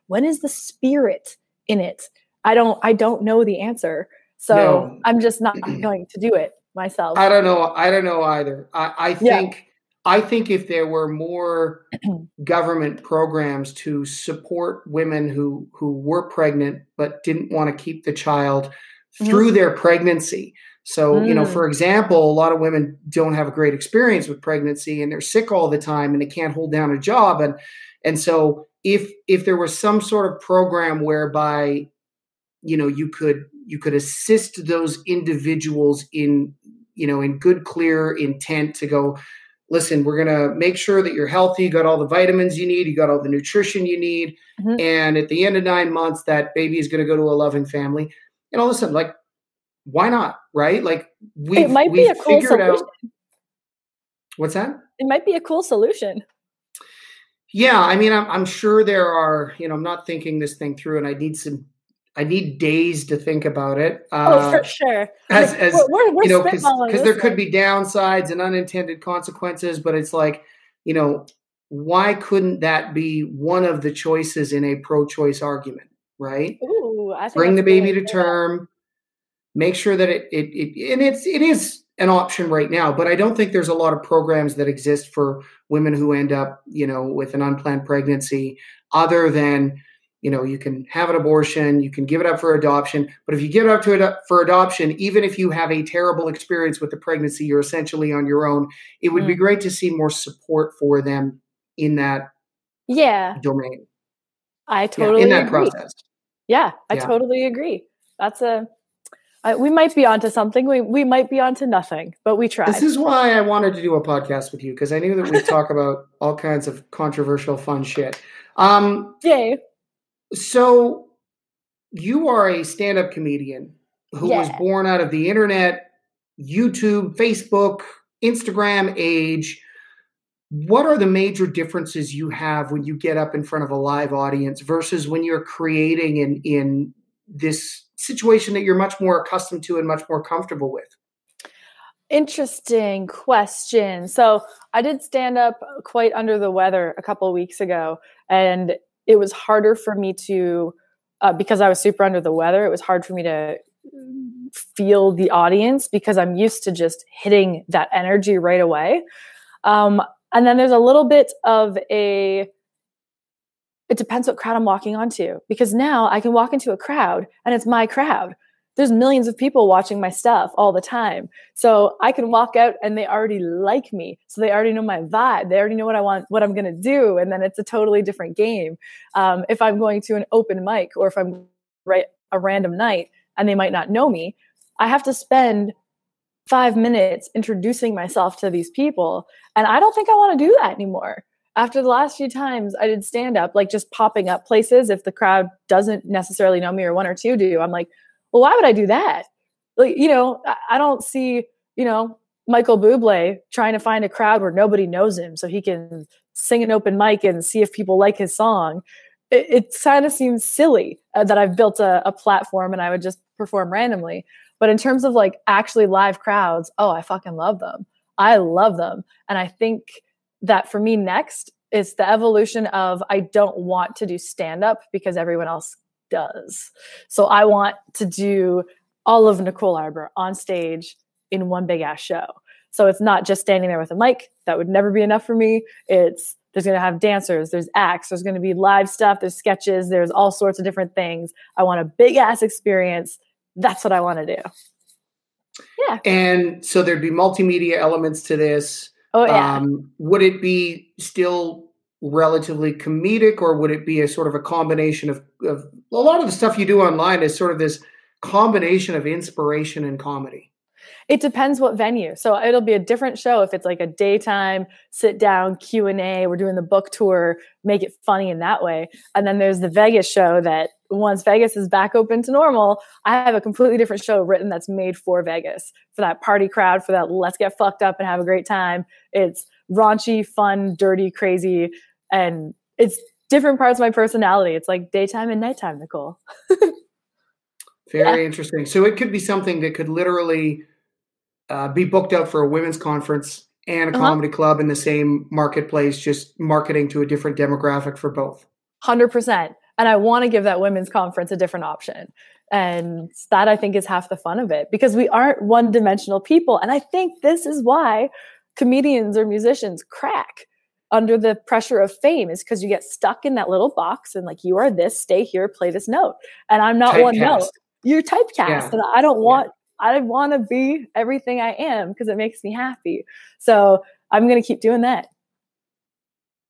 When is the spirit in it? I don't I don't know the answer. So no. I'm just not going to do it myself. I don't know. I don't know either. I, I think yeah. I think if there were more government programs to support women who who were pregnant but didn't want to keep the child through mm-hmm. their pregnancy. So, mm. you know, mm. for example, a lot of women don't have a great experience with pregnancy and they're sick all the time and they can't hold down a job and and so if if there was some sort of program whereby you know you could you could assist those individuals in you know in good clear intent to go listen we're going to make sure that you're healthy you got all the vitamins you need you got all the nutrition you need. Mm-hmm. and at the end of nine months that baby is going to go to a loving family. And all of a sudden like why not right? Like we it might be a cool solution. out what's that? It might be a cool solution. Yeah i mean I'm, I'm sure there are you know i'm not thinking this thing through and i need some I need days to think about it. Uh, oh, for uh, sure. As, as we're, we're you know, because there could be downsides and unintended consequences, but it's like, you know, why couldn't that be one of the choices in a pro-choice argument, right? Ooh, Bring the baby to term, make sure that it, it, it, and it's, it is an option right now, but I don't think there's a lot of programs that exist for women who end up, you know, with an unplanned pregnancy other than you know you can have an abortion you can give it up for adoption but if you give it up to it for adoption even if you have a terrible experience with the pregnancy you're essentially on your own it would mm. be great to see more support for them in that yeah. domain. I totally yeah, in that agree. process. Yeah i yeah. totally agree. That's a uh, we might be onto something we, we might be onto nothing but we try. This is why i wanted to do a podcast with you because i knew that we'd talk about all kinds of controversial fun shit. Um yay so you are a stand-up comedian who yeah. was born out of the internet, YouTube, Facebook, Instagram age. What are the major differences you have when you get up in front of a live audience versus when you're creating in in this situation that you're much more accustomed to and much more comfortable with? Interesting question. So I did stand up quite under the weather a couple weeks ago, and it was harder for me to uh, because I was super under the weather. It was hard for me to feel the audience because I'm used to just hitting that energy right away. Um, and then there's a little bit of a it depends what crowd I'm walking onto because now I can walk into a crowd and it's my crowd there's millions of people watching my stuff all the time. So I can walk out and they already like me. So they already know my vibe. They already know what I want, what I'm going to do. And then it's a totally different game. Um, if I'm going to an open mic or if I'm right a random night and they might not know me, I have to spend five minutes introducing myself to these people. And I don't think I want to do that anymore. After the last few times I did stand up, like just popping up places, if the crowd doesn't necessarily know me or one or two do, I'm like, well, why would I do that? Like, you know, I don't see, you know, Michael Bublé trying to find a crowd where nobody knows him so he can sing an open mic and see if people like his song. It, it kind of seems silly uh, that I've built a, a platform and I would just perform randomly. But in terms of like actually live crowds, oh, I fucking love them. I love them. And I think that for me next is the evolution of I don't want to do stand up because everyone else does. So I want to do all of Nicole Arbour on stage in one big ass show. So it's not just standing there with a mic. That would never be enough for me. It's there's going to have dancers, there's acts, there's going to be live stuff, there's sketches, there's all sorts of different things. I want a big ass experience. That's what I want to do. Yeah. And so there'd be multimedia elements to this. Oh yeah. Um, would it be still relatively comedic or would it be a sort of a combination of, of a lot of the stuff you do online is sort of this combination of inspiration and comedy It depends what venue. So it'll be a different show if it's like a daytime sit down Q and A. We're doing the book tour, make it funny in that way. And then there's the Vegas show that once Vegas is back open to normal, I have a completely different show written that's made for Vegas for that party crowd, for that let's get fucked up and have a great time. It's raunchy, fun, dirty, crazy, and it's different parts of my personality. It's like daytime and nighttime, Nicole. Very yeah. interesting. So it could be something that could literally uh, be booked out for a women's conference and a uh-huh. comedy club in the same marketplace, just marketing to a different demographic for both. 100%. And I want to give that women's conference a different option. And that I think is half the fun of it because we aren't one dimensional people. And I think this is why comedians or musicians crack under the pressure of fame is because you get stuck in that little box and like you are this, stay here, play this note. And I'm not one note. You're typecast. Yeah. And I don't want yeah. I want to be everything I am because it makes me happy. So I'm gonna keep doing that.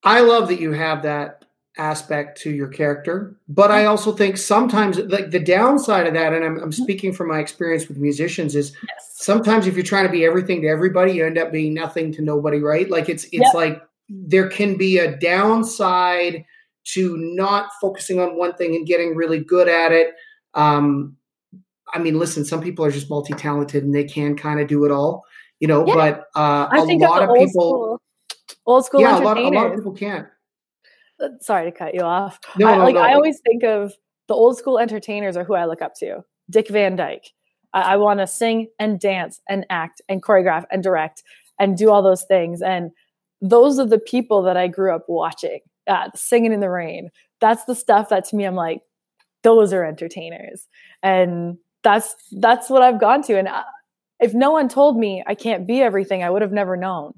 I love that you have that aspect to your character, but I also think sometimes like the downside of that, and I'm, I'm mm-hmm. speaking from my experience with musicians, is yes. sometimes if you're trying to be everything to everybody, you end up being nothing to nobody, right? Like it's it's yep. like there can be a downside to not focusing on one thing and getting really good at it. Um, I mean, listen, some people are just multi talented and they can kind of do it all, you know. Yeah. But uh, a lot of, of people, school, old school, yeah, a lot, a lot of people can't. Uh, sorry to cut you off. No, I, no, like no. I always think of the old school entertainers are who I look up to. Dick Van Dyke. I, I want to sing and dance and act and choreograph and direct and do all those things. And those are the people that I grew up watching, uh, singing in the rain. That's the stuff that to me, I'm like, those are entertainers. And that's, that's what I've gone to. And uh, if no one told me I can't be everything, I would have never known.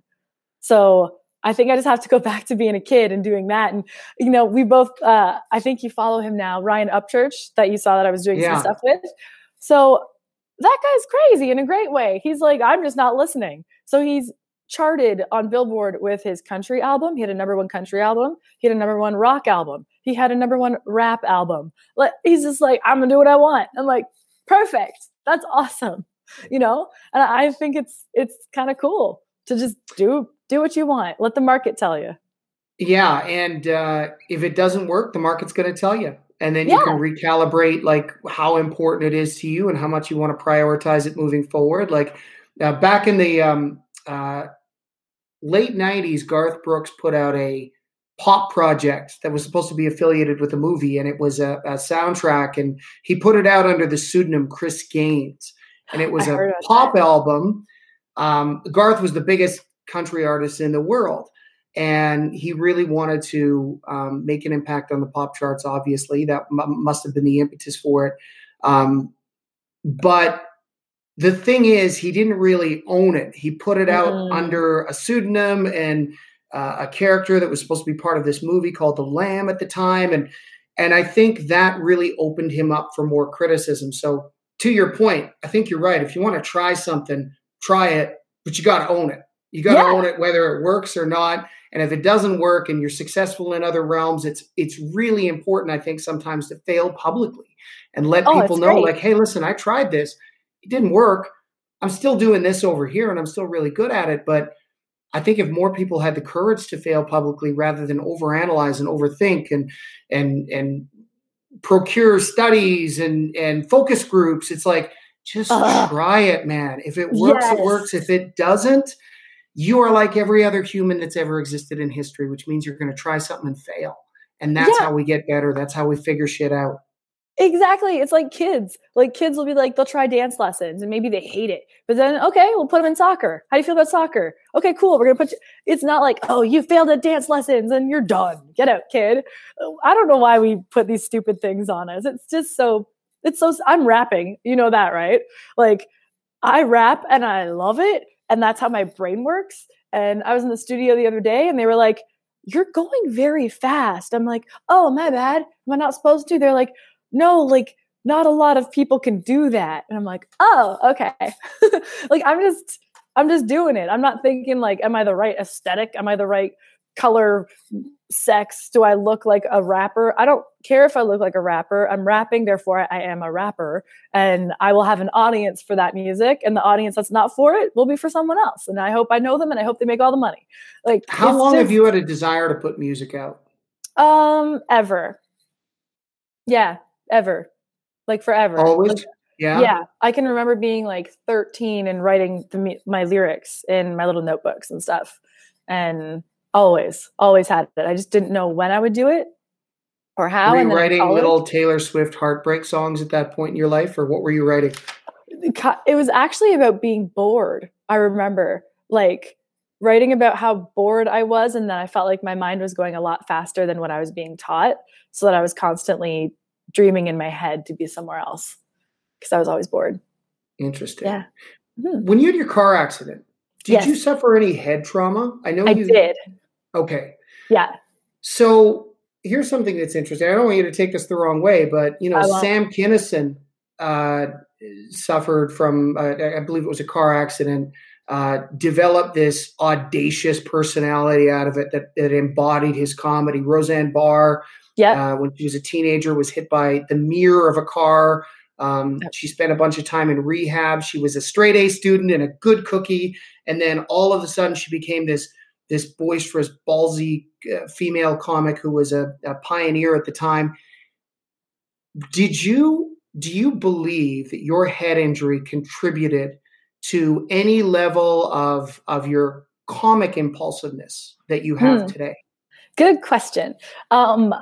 So I think I just have to go back to being a kid and doing that. And, you know, we both, uh, I think you follow him now, Ryan Upchurch, that you saw that I was doing yeah. some stuff with. So that guy's crazy in a great way. He's like, I'm just not listening. So he's charted on Billboard with his country album. He had a number one country album. He had a number one rock album. He had a number one rap album. Like he's just like, I'm gonna do what I want. I'm like, perfect. That's awesome. You know? And I think it's it's kind of cool to just do do what you want. Let the market tell you. Yeah, and uh, if it doesn't work, the market's going to tell you, and then you yeah. can recalibrate like how important it is to you and how much you want to prioritize it moving forward. Like uh, back in the um, uh, late 90s, Garth Brooks put out a pop project that was supposed to be affiliated with a movie, and it was a, a soundtrack. And he put it out under the pseudonym Chris Gaines, and it was I a pop that. album. Um, Garth was the biggest country artist in the world, and he really wanted to um, make an impact on the pop charts. Obviously, that m- must have been the impetus for it. Um, but the thing is, he didn't really own it. He put it out mm. under a pseudonym and uh, a character that was supposed to be part of this movie called The Lamb at the time, and and I think that really opened him up for more criticism. So to your point, I think you're right. If you want to try something, try it, but you got to own it. You got to yeah. own it whether it works or not. And if it doesn't work and you're successful in other realms, it's it's really important, I think, sometimes to fail publicly and let oh, people know, great. like, hey, listen, I tried this it didn't work. I'm still doing this over here and I'm still really good at it. But I think if more people had the courage to fail publicly rather than overanalyze and overthink and and and procure studies and and focus groups, it's like just uh, try it, man. If it works, yes. it works. If it doesn't, you are like every other human that's ever existed in history, which means you're going to try something and fail. And that's yeah. how we get better. That's how we figure shit out. Exactly. It's like kids. Like kids will be like, they'll try dance lessons and maybe they hate it. But then, okay, we'll put them in soccer. How do you feel about soccer? Okay, cool. We're going to put you. It's not like, oh, you failed at dance lessons and you're done. Get out, kid. I don't know why we put these stupid things on us. It's just so, it's so, I'm rapping. You know that, right? Like I rap and I love it. And that's how my brain works. And I was in the studio the other day and they were like, you're going very fast. I'm like, oh, my bad. Am I not supposed to? They're like, no, like not a lot of people can do that. And I'm like, oh, okay. like I'm just I'm just doing it. I'm not thinking like, am I the right aesthetic? Am I the right color sex? Do i look like a rapper? I don't care if i look like a rapper. I'm rapping therefore i am a rapper. And i will have an audience for that music. And the audience that's not for it will be for someone else. And i hope i know them and i hope they make all the money. Like how long just, have you had a desire to put music out? Um ever. Yeah ever like forever always like, yeah yeah i can remember being like 13 and writing the, my lyrics in my little notebooks and stuff and always, always had it. I just didn't know when I would do it or how. Were you writing little Taylor Swift heartbreak songs at that point in your life, or what were you writing? It was actually about being bored. I remember like writing about how bored I was, and then I felt like my mind was going a lot faster than what I was being taught, so that I was constantly dreaming in my head to be somewhere else because I was always bored. Interesting. Yeah. Mm-hmm. When you had your car accident, did yes. you suffer any head trauma? I know I you did. Okay. Yeah. So here's something that's interesting. I don't want you to take this the wrong way, but you know, Sam Kinison uh, suffered from, uh, I believe it was a car accident. Uh, developed this audacious personality out of it that, that embodied his comedy. Roseanne Barr, yeah, uh, when she was a teenager, was hit by the mirror of a car. Um, yep. She spent a bunch of time in rehab. She was a straight A student and a good cookie, and then all of a sudden, she became this this boisterous, ballsy uh, female comic who was a, a pioneer at the time. Did you do you believe that your head injury contributed to any level of of your comic impulsiveness that you have hmm. today? Good question. Um,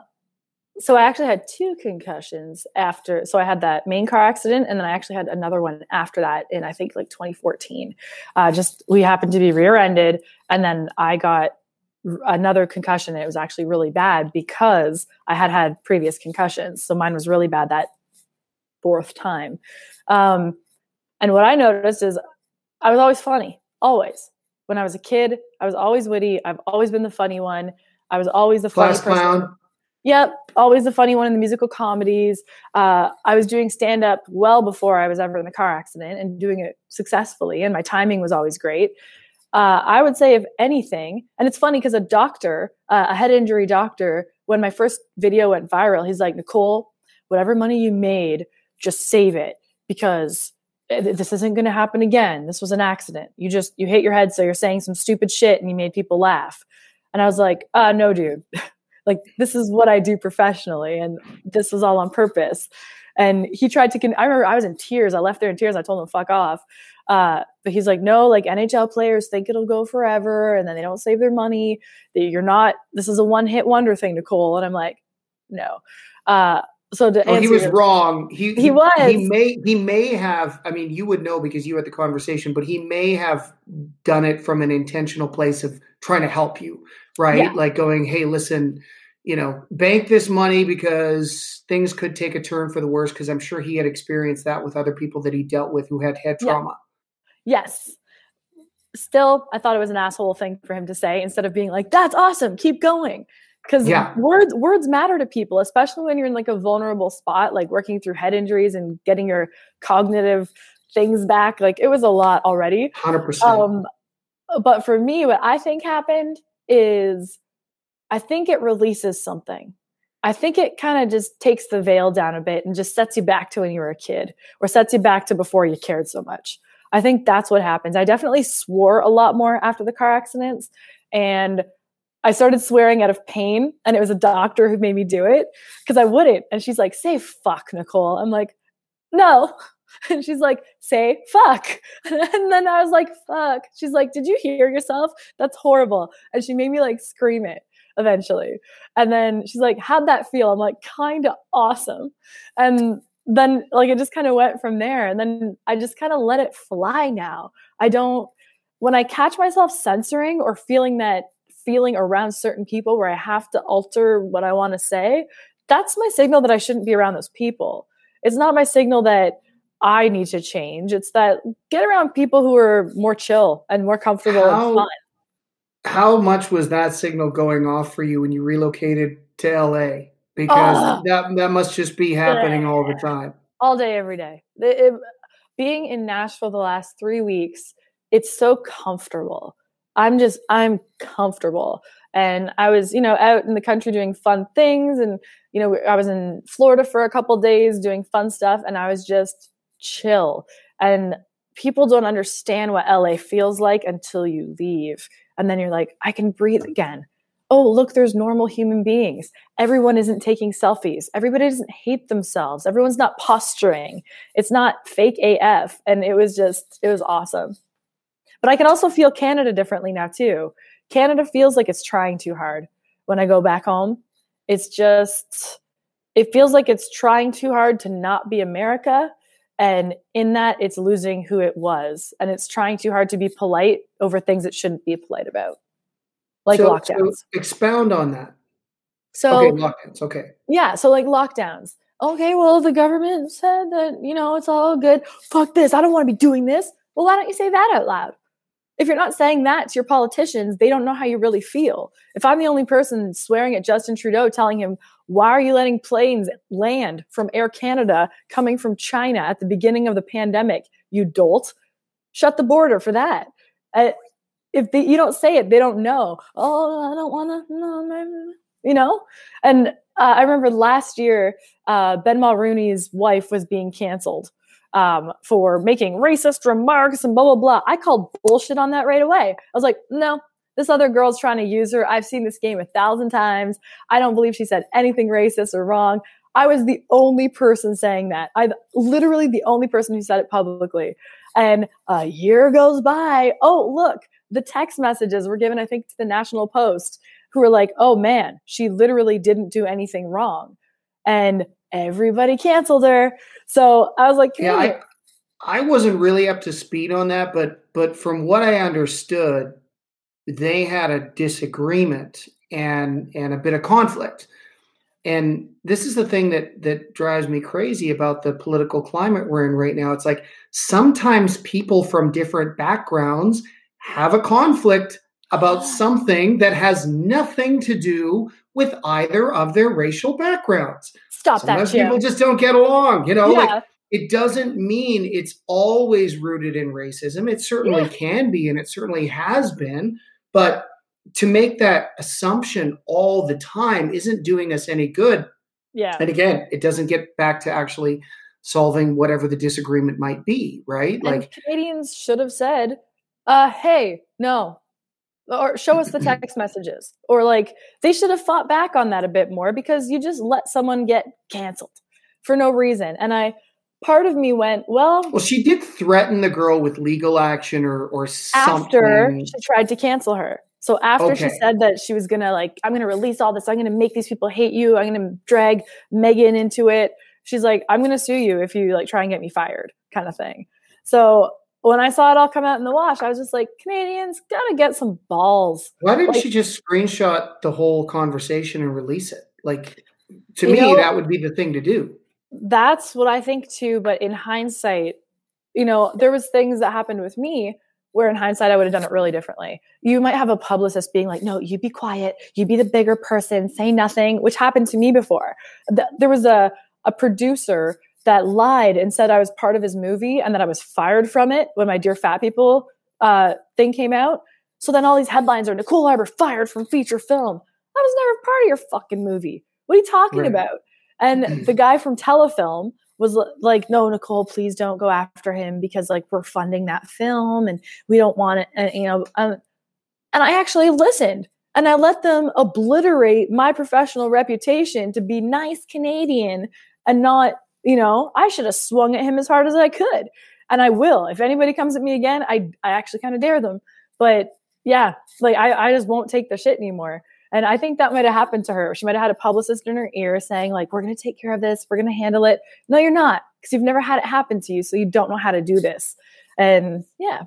so I actually had two concussions after. So I had that main car accident, and then I actually had another one after that in I think like 2014. Uh, just we happened to be rear-ended, and then I got another concussion. it was actually really bad because I had had previous concussions. So mine was really bad that fourth time. Um, and what I noticed is I was always funny, always. When I was a kid, I was always witty. I've always been the funny one. I was always the funny Class person. Clown. Yep, always the funny one in the musical comedies. Uh, I was doing stand up well before I was ever in the car accident and doing it successfully, and my timing was always great. Uh, I would say, if anything, and it's funny because a doctor, uh, a head injury doctor, when my first video went viral, he's like, Nicole, whatever money you made, just save it because this isn't going to happen again. This was an accident. You just you hit your head, so you're saying some stupid shit, and you made people laugh. And I was like, uh, no, dude. like this is what I do professionally and this was all on purpose. And he tried to, con- I remember I was in tears. I left there in tears. I told him, fuck off. Uh, but he's like, no, like NHL players think it'll go forever and then they don't save their money. That you're not, this is a one hit wonder thing, Nicole. And I'm like, no. Uh, so to oh, he was your, wrong. He, he, he was. He may he may have. I mean, you would know because you had the conversation, but he may have done it from an intentional place of trying to help you, right? Yeah. Like going, hey, listen, you know, bank this money because things could take a turn for the worse. Because I'm sure he had experienced that with other people that he dealt with who had head trauma. Yeah. Yes. Still, I thought it was an asshole thing for him to say instead of being like, "That's awesome, keep going." Because yeah. words words matter to people, especially when you're in like a vulnerable spot, like working through head injuries and getting your cognitive things back. Like it was a lot already. Hundred um, percent. But for me, what I think happened is I think it releases something. I think it kind of just takes the veil down a bit and just sets you back to when you were a kid or sets you back to before you cared so much. I think that's what happens. I definitely swore a lot more after the car accidents and I started swearing out of pain and it was a doctor who made me do it because I wouldn't. And she's like, say fuck, Nicole. I'm like, no. And she's like, say fuck. And then I was like, fuck. She's like, did you hear yourself? That's horrible. And she made me like scream it eventually. And then she's like, How'd that feel? I'm like, kind of awesome. And then like it just kind of went from there. And then I just kind of let it fly now. I don't when I catch myself censoring or feeling that feeling around certain people where I have to alter what I want to say, that's my signal that I shouldn't be around those people. It's not my signal that I need to change. It's that get around people who are more chill and more comfortable How, and fun how much was that signal going off for you when you relocated to LA? Because that that must just be happening all the time. All day, every day. It, it, being in Nashville the last three weeks, it's so comfortable. I'm just I'm comfortable. and I was, you know, out in the country doing fun things. And, you know, I was in Florida for a couple days doing fun stuff and I was just chill. And people don't understand what LA feels like until you leave. And then you're like, I can breathe again. Oh, look, there's normal human beings. Everyone isn't taking selfies. Everybody doesn't hate themselves. Everyone's not posturing. It's not fake AF. And it was just, it was awesome. But I can also feel Canada differently now, too. Canada feels like it's trying too hard when I go back home. It's just, it feels like it's trying too hard to not be America. And in that, it's losing who it was. And it's trying too hard to be polite over things it shouldn't be polite about, like so, lockdowns. So expound on that. So, okay, lockdowns. Okay. Yeah. So, like lockdowns. Okay, well, the government said that, you know, it's all good. Fuck this. I don't want to be doing this. Well, why don't you say that out loud? If you're not saying that to your politicians, they don't know how you really feel. If I'm the only person swearing at Justin Trudeau, telling him, why are you letting planes land from Air Canada coming from China at the beginning of the pandemic, you dolt? Shut the border for that. Uh, if they, you don't say it, they don't know. Oh, I don't want to, you know? And uh, I remember last year, uh, Ben Mulroney's wife was being canceled um, for making racist remarks and blah, blah, blah. I called bullshit on that right away. I was like, no, this other girl's trying to use her. I've seen this game a thousand times. I don't believe she said anything racist or wrong. I was the only person saying that. I'm literally the only person who said it publicly. And a year goes by. Oh, look, the text messages were given, I think, to the National Post, who were like, oh man, she literally didn't do anything wrong. And everybody canceled her. So I was like, yeah, hmm. I, I wasn't really up to speed on that, but but from what I understood, they had a disagreement and and a bit of conflict. And this is the thing that that drives me crazy about the political climate we're in right now. It's like sometimes people from different backgrounds have a conflict about something that has nothing to do with either of their racial backgrounds. Stop Sometimes that. Jim. People just don't get along. You know, yeah. like it doesn't mean it's always rooted in racism. It certainly yeah. can be, and it certainly has been. But to make that assumption all the time isn't doing us any good. Yeah. And again, it doesn't get back to actually solving whatever the disagreement might be, right? And like Canadians should have said, uh, hey, no, or show us the text messages or like they should have fought back on that a bit more because you just let someone get canceled for no reason. And i part of me went well well she did threaten the girl with legal action or or something after she tried to cancel her. So after okay. she said that she was gonna like i'm gonna release all this. I'm gonna make these people hate you. I'm gonna drag Meghan into it. She's like i'm gonna sue you if you like try and get me fired kind of thing. So when I saw it all come out in the wash, I was just like, Canadians gotta get some balls. Why didn't like, she just screenshot the whole conversation and release it? Like, to me, know, that would be the thing to do. That's what I think too. But in hindsight, you know, there was things that happened with me where in hindsight I would have done it really differently. You might have a publicist being like, "No, you be quiet. You be the bigger person. Say nothing," which happened to me before. There was a a producer that lied and said I was part of his movie and that I was fired from it when my Dear Fat People uh, thing came out. So then all these headlines are Nicole Arbour fired from feature film. I was never part of your fucking movie. What are you talking right. about? And the guy from Telefilm was like, no, Nicole, please don't go after him because like we're funding that film and we don't want it. And, you know, um, and I actually listened and I let them obliterate my professional reputation to be nice Canadian and not you know, I should have swung at him as hard as I could. And I will. If anybody comes at me again, I, I actually kind of dare them. But yeah, like I, I just won't take the shit anymore. And I think that might have happened to her. She might have had a publicist in her ear saying, like, we're going to take care of this. We're going to handle it. No, you're not, because you've never had it happen to you. So you don't know how to do this. And yeah.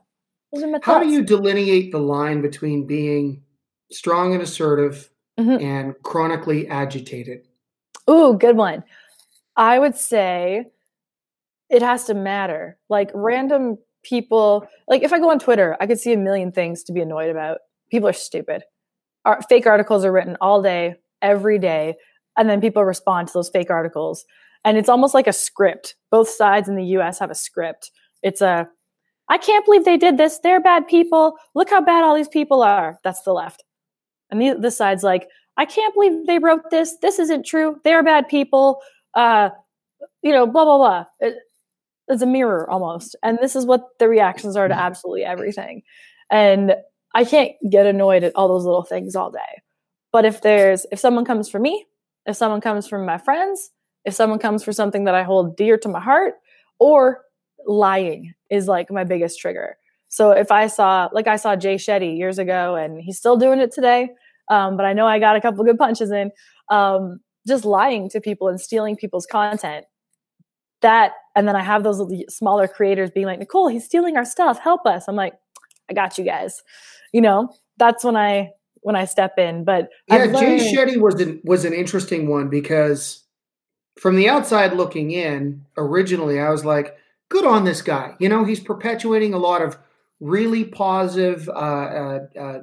How do you delineate the line between being strong and assertive mm-hmm. and chronically agitated? Ooh, good one. I would say it has to matter. Like random people, like if I go on Twitter, I could see a million things to be annoyed about. People are stupid. Our, fake articles are written all day, every day, and then people respond to those fake articles. And it's almost like a script. Both sides in the US have a script. It's a, I can't believe they did this. They're bad people. Look how bad all these people are. That's the left. and the, this side's like, I can't believe they wrote this. This isn't true. They're bad people. Uh, you know, blah blah blah. It, it's a mirror almost, and this is what the reactions are to mm-hmm. absolutely everything. And I can't get annoyed at all those little things all day. But if there's if someone comes for me, if someone comes from my friends, if someone comes for something that I hold dear to my heart, or lying is like my biggest trigger. So if I saw, like I saw Jay Shetty years ago, and he's still doing it today, um, but I know I got a couple good punches in, um, just lying to people and stealing people's content. That, and then I have those smaller creators being like, Nicole, he's stealing our stuff. Help us. I'm like, I got you guys. You know, that's when I when I step in. But yeah, Jay Shetty was an was an interesting one because from the outside looking in, originally I was like, good on this guy. You know, he's perpetuating a lot of really positive uh, uh, uh,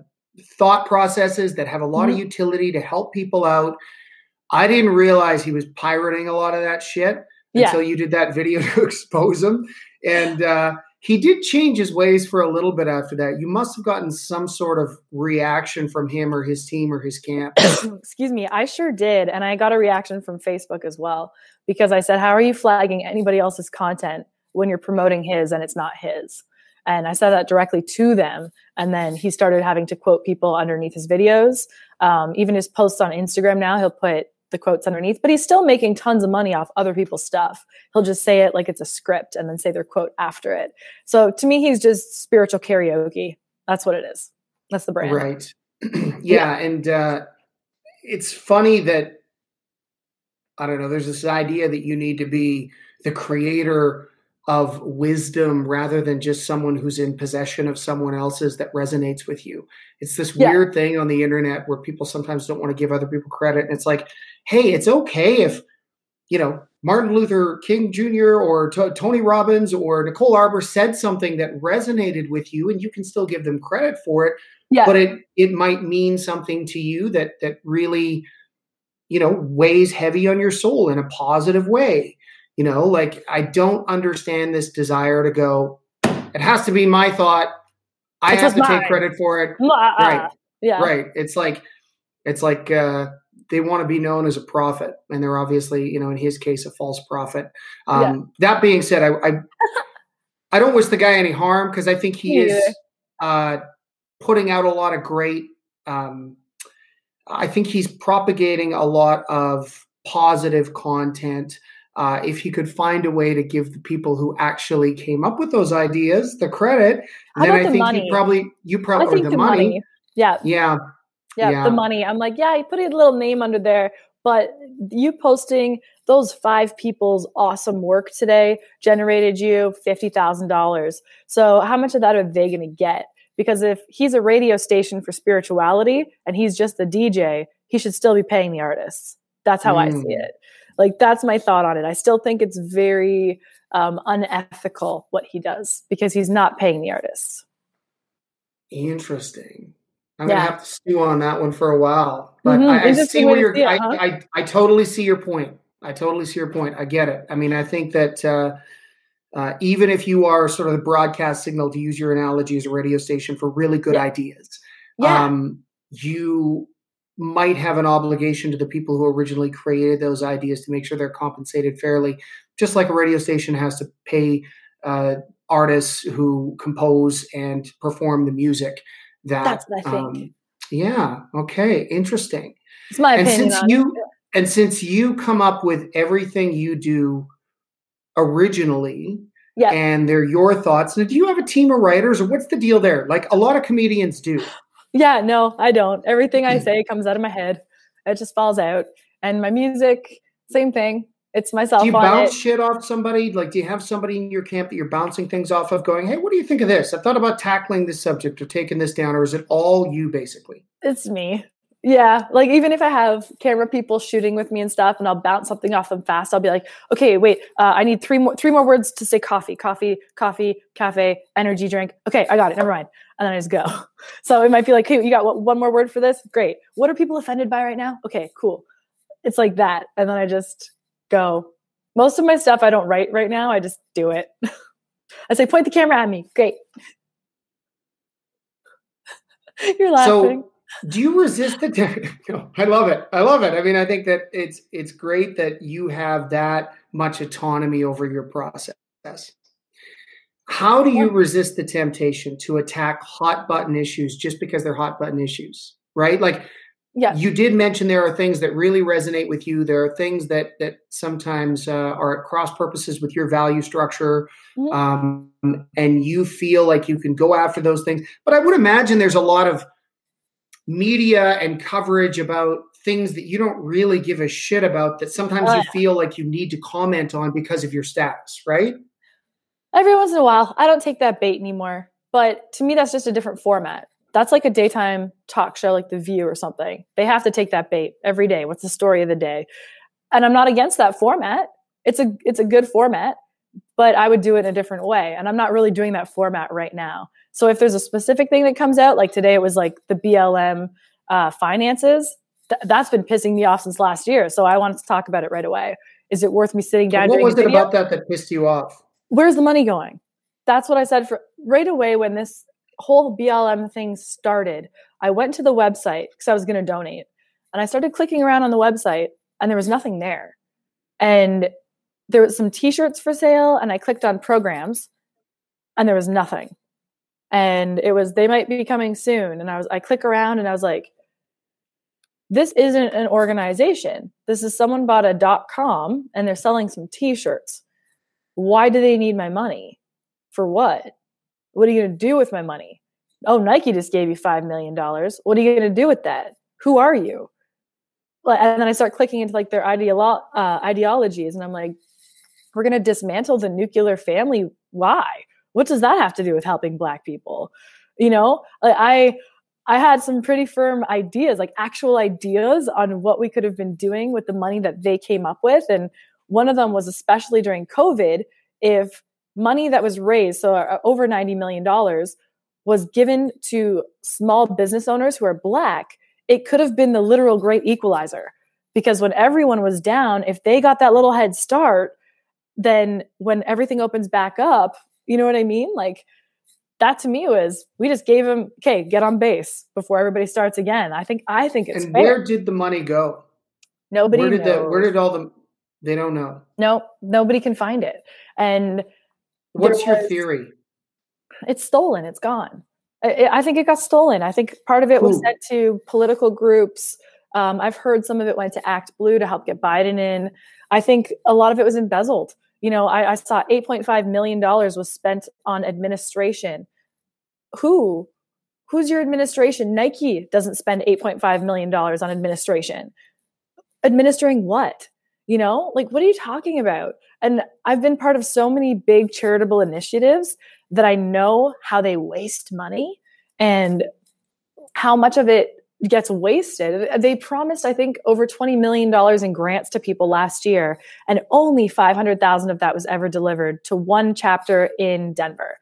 thought processes that have a lot mm-hmm. of utility to help people out. I didn't realize he was pirating a lot of that shit yeah. until you did that video to expose him. And uh, he did change his ways for a little bit after that. You must have gotten some sort of reaction from him or his team or his camp. Excuse me, I sure did. And I got a reaction from Facebook as well because I said, How are you flagging anybody else's content when you're promoting his and it's not his? And I said that directly to them. And then he started having to quote people underneath his videos. Um, even his posts on Instagram now, he'll put the quotes underneath, but he's still making tons of money off other people's stuff. He'll just say it like it's a script and then say their quote after it. So to me, he's just spiritual karaoke. That's what it is. That's the brand. Right. yeah, yeah. And uh, it's funny that, I don't know, there's this idea that you need to be the creator of wisdom rather than just someone who's in possession of someone else's that resonates with you. It's this yeah. weird thing on the internet where people sometimes don't want to give other people credit. And it's like, hey, it's okay if, you know, Martin Luther King Jr. or T- Tony Robbins or Nicole Arbour said something that resonated with you and you can still give them credit for it. Yeah. But it it might mean something to you that that really, you know, weighs heavy on your soul in a positive way. You know, like I don't understand this desire to go, it has to be my thought. I it's have to mine. take credit for it. Right. Yeah. Right. It's like it's like uh they want to be known as a prophet, and they're obviously, you know, in his case, a false prophet. Um, yeah. That being said, I, I, I don't wish the guy any harm because I think he is uh, putting out a lot of great. Um, I think he's propagating a lot of positive content. Uh, if he could find a way to give the people who actually came up with those ideas the credit, How then I the think money? you probably you probably the, the money. money. Yeah. Yeah yeah, yeah, the money. I'm like, yeah, you put a little name under there, but you posting those five people's awesome work today generated you $50,000. So how much of that are they going to get? Because if he's a radio station for spirituality and he's just the DJ, he should still be paying the artists. That's how mm. I see mm. it. Like that's my thought on it. I still think it's very um, unethical what he does because he's not paying the artists. Interesting. I'm yeah. gonna have to stew on that one for a while. But mm-hmm. I, I see where you're. It, I, huh? I, I totally see your point. I totally see your point. I get it. I mean, I think that uh, uh, even if you are sort of the broadcast signal, to use your analogy as a radio station for really good yeah. ideas, yeah. Um, you might have an obligation to the people who originally created those ideas to make sure they're compensated fairly, just like a radio station has to pay uh, artists who compose and perform the music that that's what I think. Um, yeah. Okay. Interesting. It's my and opinion. Since you it. and since you come up with everything you do originally, yeah. and they're your thoughts. Now, do you have a team of writers, or what's the deal there? Like a lot of comedians do. Yeah. No, I don't. Everything I hmm. say comes out of my head. It just falls out. And my music, same thing. It's myself. Do you bounce it. shit off somebody? Like, do you have somebody in your camp that you're bouncing things off of, going, "Hey, what do you think of this? I thought about tackling this subject or taking this down," or is it all you basically? It's me. Yeah, like even if I have camera people shooting with me and stuff, and I'll bounce something off them fast, I'll be like, "Okay, wait, uh, I need three more three more words to say coffee, coffee, coffee, cafe, energy drink. Okay, I got it. Never mind." And then I just go. So it might be like, "Hey, you got one more word for this? Great. What are people offended by right now? Okay, cool." It's like that, and then I just go. Most of my stuff I don't write right now. I just do it. I say, point the camera at me. Great. You're laughing. Do you resist the i love it i love it. I mean i think that it's it's great that you have that much autonomy over your process. How do you resist the temptation to attack hot button issues just because they're hot button issues right? Like yeah. you did mention there are things that really resonate with you. There are things that that sometimes uh, are at cross purposes with your value structure mm-hmm. um, and you feel like you can go after those things. But i would imagine there's a lot of media and coverage about things that you don't really give a shit about that sometimes you feel like you need to comment on because of your status, right? Every once in a while. I don't take that bait anymore. But to me, that's just a different format. That's like a daytime talk show like The View or something. They have to take that bait every day. What's the story of the day? And I'm not against that format. It's a it's a good format, but I would do it in a different way. And I'm not really doing that format right now. So if there's a specific thing that comes out, like today it was like the BLM uh, finances, th- that's been pissing me off since last year. So I wanted to talk about it right away. Is it worth me sitting down? what was it about that that pissed you off? Where's the money going? That's what I said for right away when this whole BLM thing started. I went to the website because I was going to donate, and I started clicking around on the website, and there was nothing there. And there was some T-shirts for sale, and I clicked on programs, and there was nothing. And it was they might be coming soon and i was i click around and i was like this isn't an organization. This is someone bought a dot com and they're selling some t-shirts. Why do they need my money? For what? What are you going to do with my money? Oh nike just gave you five million dollars. What are you going to do with that? Who are you? And then i start clicking into like their ideolo- uh, ideologies and i'm like we're going to dismantle the nuclear family. Why? What does that have to do with helping black people? You know i i had some pretty firm ideas like actual ideas on what we could have been doing with the money that they came up with. And one of them was especially during covid if money that was raised so uh, over 90 million dollars was given to small business owners who are black it could have been the literal great equalizer. Because when everyone was down if they got that little head start then when everything opens back up you know what I mean? Like that to me was we just gave him okay, get on base before everybody starts again. I think I think it's and fair. where did the money go? Nobody where did knows. the where did all the they don't know. No, nobody can find it. And what's your theory? It's stolen. It's gone. I, I, think it got stolen. I think part of it was sent to political groups. Um, I've heard some of it went to Act Blue to help get Biden in. I think a lot of it was embezzled you know i, I saw 8.5 million dollars was spent on administration. Who who's your administration? Nike doesn't spend 8.5 million dollars on administration. Administering what? You know like what are you talking about? And i've been part of so many big charitable initiatives that i know how they waste money and how much of it gets wasted. They promised, I think, over $20 million in grants to people last year, and only 500,000 of that was ever delivered to one chapter in Denver.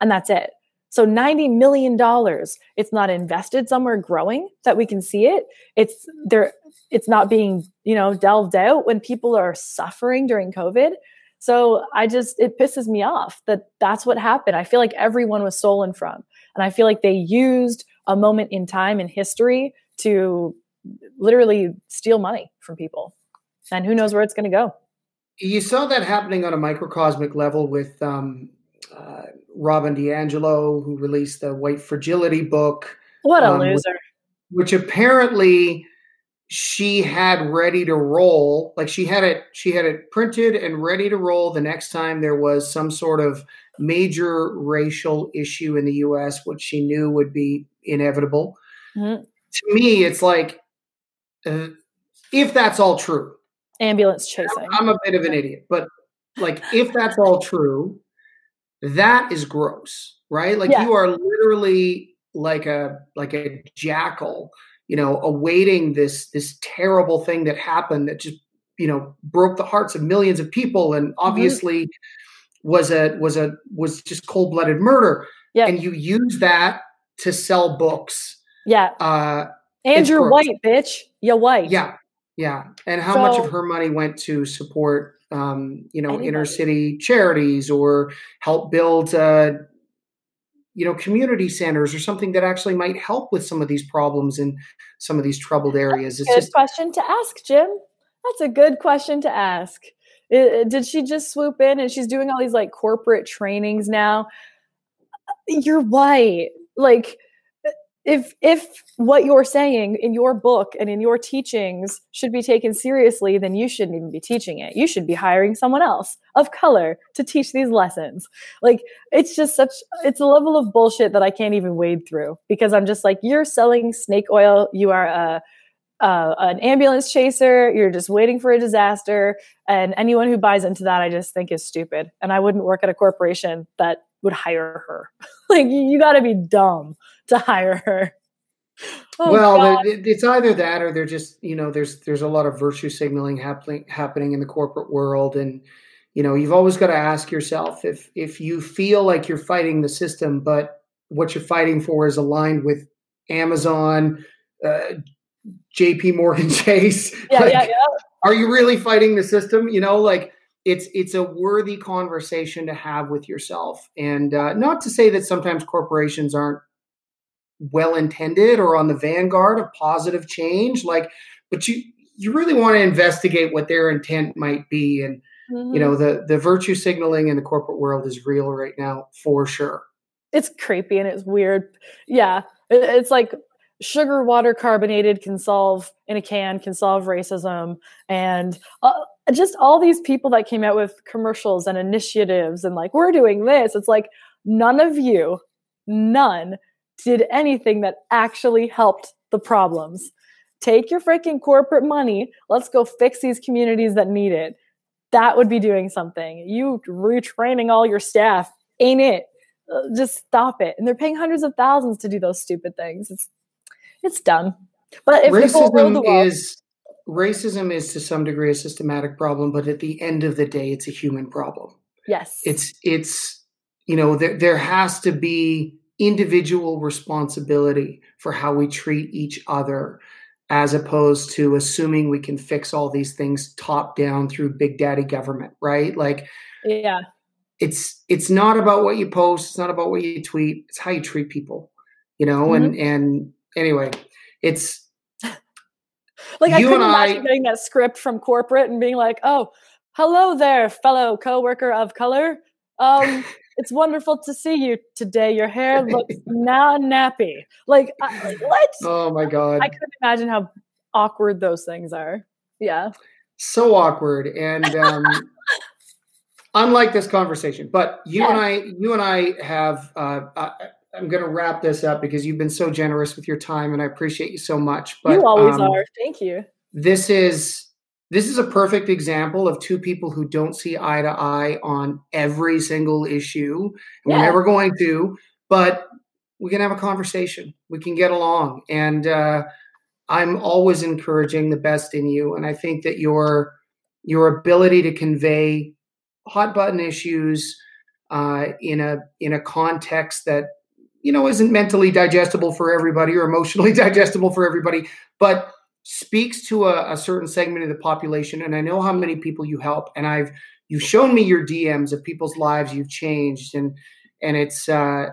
And that's it. So $90 million, it's not invested somewhere growing that we can see it. It's there, it's not being, you know, delved out when people are suffering during COVID. So I just, it pisses me off that that's what happened. I feel like everyone was stolen from. And I feel like they used a moment in time in history to literally steal money from people. And who knows where it's going to go. You saw that happening on a microcosmic level with um, uh, Robin DiAngelo, who released the White Fragility book. What a um, loser. Which, which apparently she had ready to roll like she had it she had it printed and ready to roll the next time there was some sort of major racial issue in the US which she knew would be inevitable mm-hmm. to me it's like uh, if that's all true ambulance chasing I'm a bit of an idiot but like if that's all true that is gross right like yeah. you are literally like a like a jackal you know, awaiting this this terrible thing that happened that just you know broke the hearts of millions of people and mm-hmm. obviously mm-hmm. Was a was a was just cold blooded murder. Yeah. And you use that to sell books. Yeah. Uh, and you're white, bitch. You're white. Yeah. Yeah. And how so, much of her money went to support, um, you know, anybody. inner city charities or help build, uh, you know community centers or something that actually might help with some of these problems in some of these troubled areas it's good just question to ask jim that's a good question to ask did she just swoop in and she's doing all these like corporate trainings now? You're white like if if what you're saying in your book and in your teachings should be taken seriously then you shouldn't even be teaching it. You should be hiring someone else of color to teach these lessons. Like it's just such it's a level of bullshit that i can't even wade through because i'm just like you're selling snake oil. You are a uh, an ambulance chaser you're just waiting for a disaster and anyone who buys into that i just think is stupid. And i wouldn't work at a corporation that would hire her. Like you got to be dumb to hire her. Oh, well, it's either that or they're just you know there's there's a lot of virtue signaling happening happening in the corporate world, and you know you've always got to ask yourself if if you feel like you're fighting the system, but what you're fighting for is aligned with Amazon, uh, J.P. Morgan Chase. Yeah, like, yeah, yeah. Are you really fighting the system? You know, like it's it's a worthy conversation to have with yourself, and uh, not to say that sometimes corporations aren't well intended or on the vanguard of positive change like but you you really want to investigate what their intent might be and mm-hmm. you know the the virtue signaling in the corporate world is real right now for sure it's creepy and it's weird yeah it's like sugar water carbonated can solve in a can can solve racism and uh, just all these people that came out with commercials and initiatives and like we're doing this it's like none of you none did anything that actually helped the problems. Take your freaking corporate money. Let's go fix these communities that need it. That would be doing something. You retraining all your staff ain't it. Uh, just stop it. And they're paying hundreds of thousands to do those stupid things. It's it's dumb. But if racism is racism is to some degree a systematic problem, but at the end of the day, it's a human problem. Yes. It's it's you know there there has to be individual responsibility for how we treat each other as opposed to assuming we can fix all these things top down through big daddy government right like yeah it's it's not about what you post it's not about what you tweet it's how you treat people you know mm-hmm. and and anyway it's like i couldn't imagine I, getting that script from corporate and being like oh hello there fellow coworker of color um it's wonderful to see you today. Your hair looks now nappy. Like, what? Oh my god! I couldn't imagine how awkward those things are. Yeah, so awkward. And um, unlike this conversation, but you yeah. and I, you and I have. Uh, I, I'm going to wrap this up because you've been so generous with your time, and I appreciate you so much. But you always um, are. Thank you. This is this is a perfect example of two people who don't see eye to eye on every single issue. And yeah. We're never going to, but we can have a conversation. We can get along. And uh, I'm always encouraging the best in you. And I think that your your ability to convey hot button issues uh, in a in a context that you know isn't mentally digestible for everybody or emotionally digestible for everybody, but speaks to a, a, certain segment of the population. And i know how many people you help and i've you've shown me your dms of people's lives you've changed and and it's uh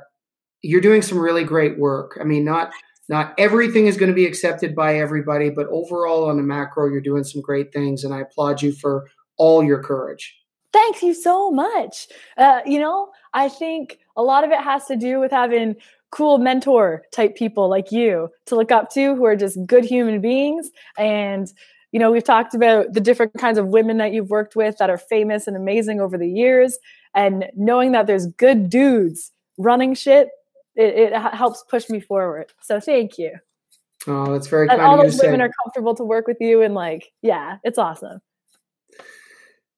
you're doing some really great work. I mean not not everything is going to be accepted by everybody but overall on the macro you're doing some great things and i applaud you for all your courage. Thank you so much. Uh, you know i think a lot of it has to do with having cool mentor type people like you to look up to who are just good human beings. And you know we've talked about the different kinds of women that you've worked with that are famous and amazing over the years. And knowing that there's good dudes running shit it, it helps push me forward. So thank you. Oh that's very and kind all those women say. are comfortable to work with you and like yeah it's awesome.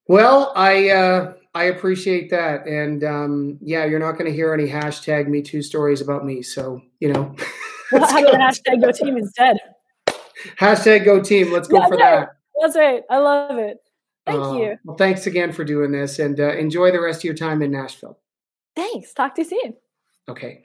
Well i uh I appreciate that. And um, yeah, you're not going to hear any hashtag Me Too stories about me. So, you know. well, about hashtag Go Team instead? Hashtag Go Team. Let's go That's for that. That's right. I love it. Thank uh, you. Well, thanks again for doing this and uh, enjoy the rest of your time in Nashville. Thanks. Talk to you soon. Okay.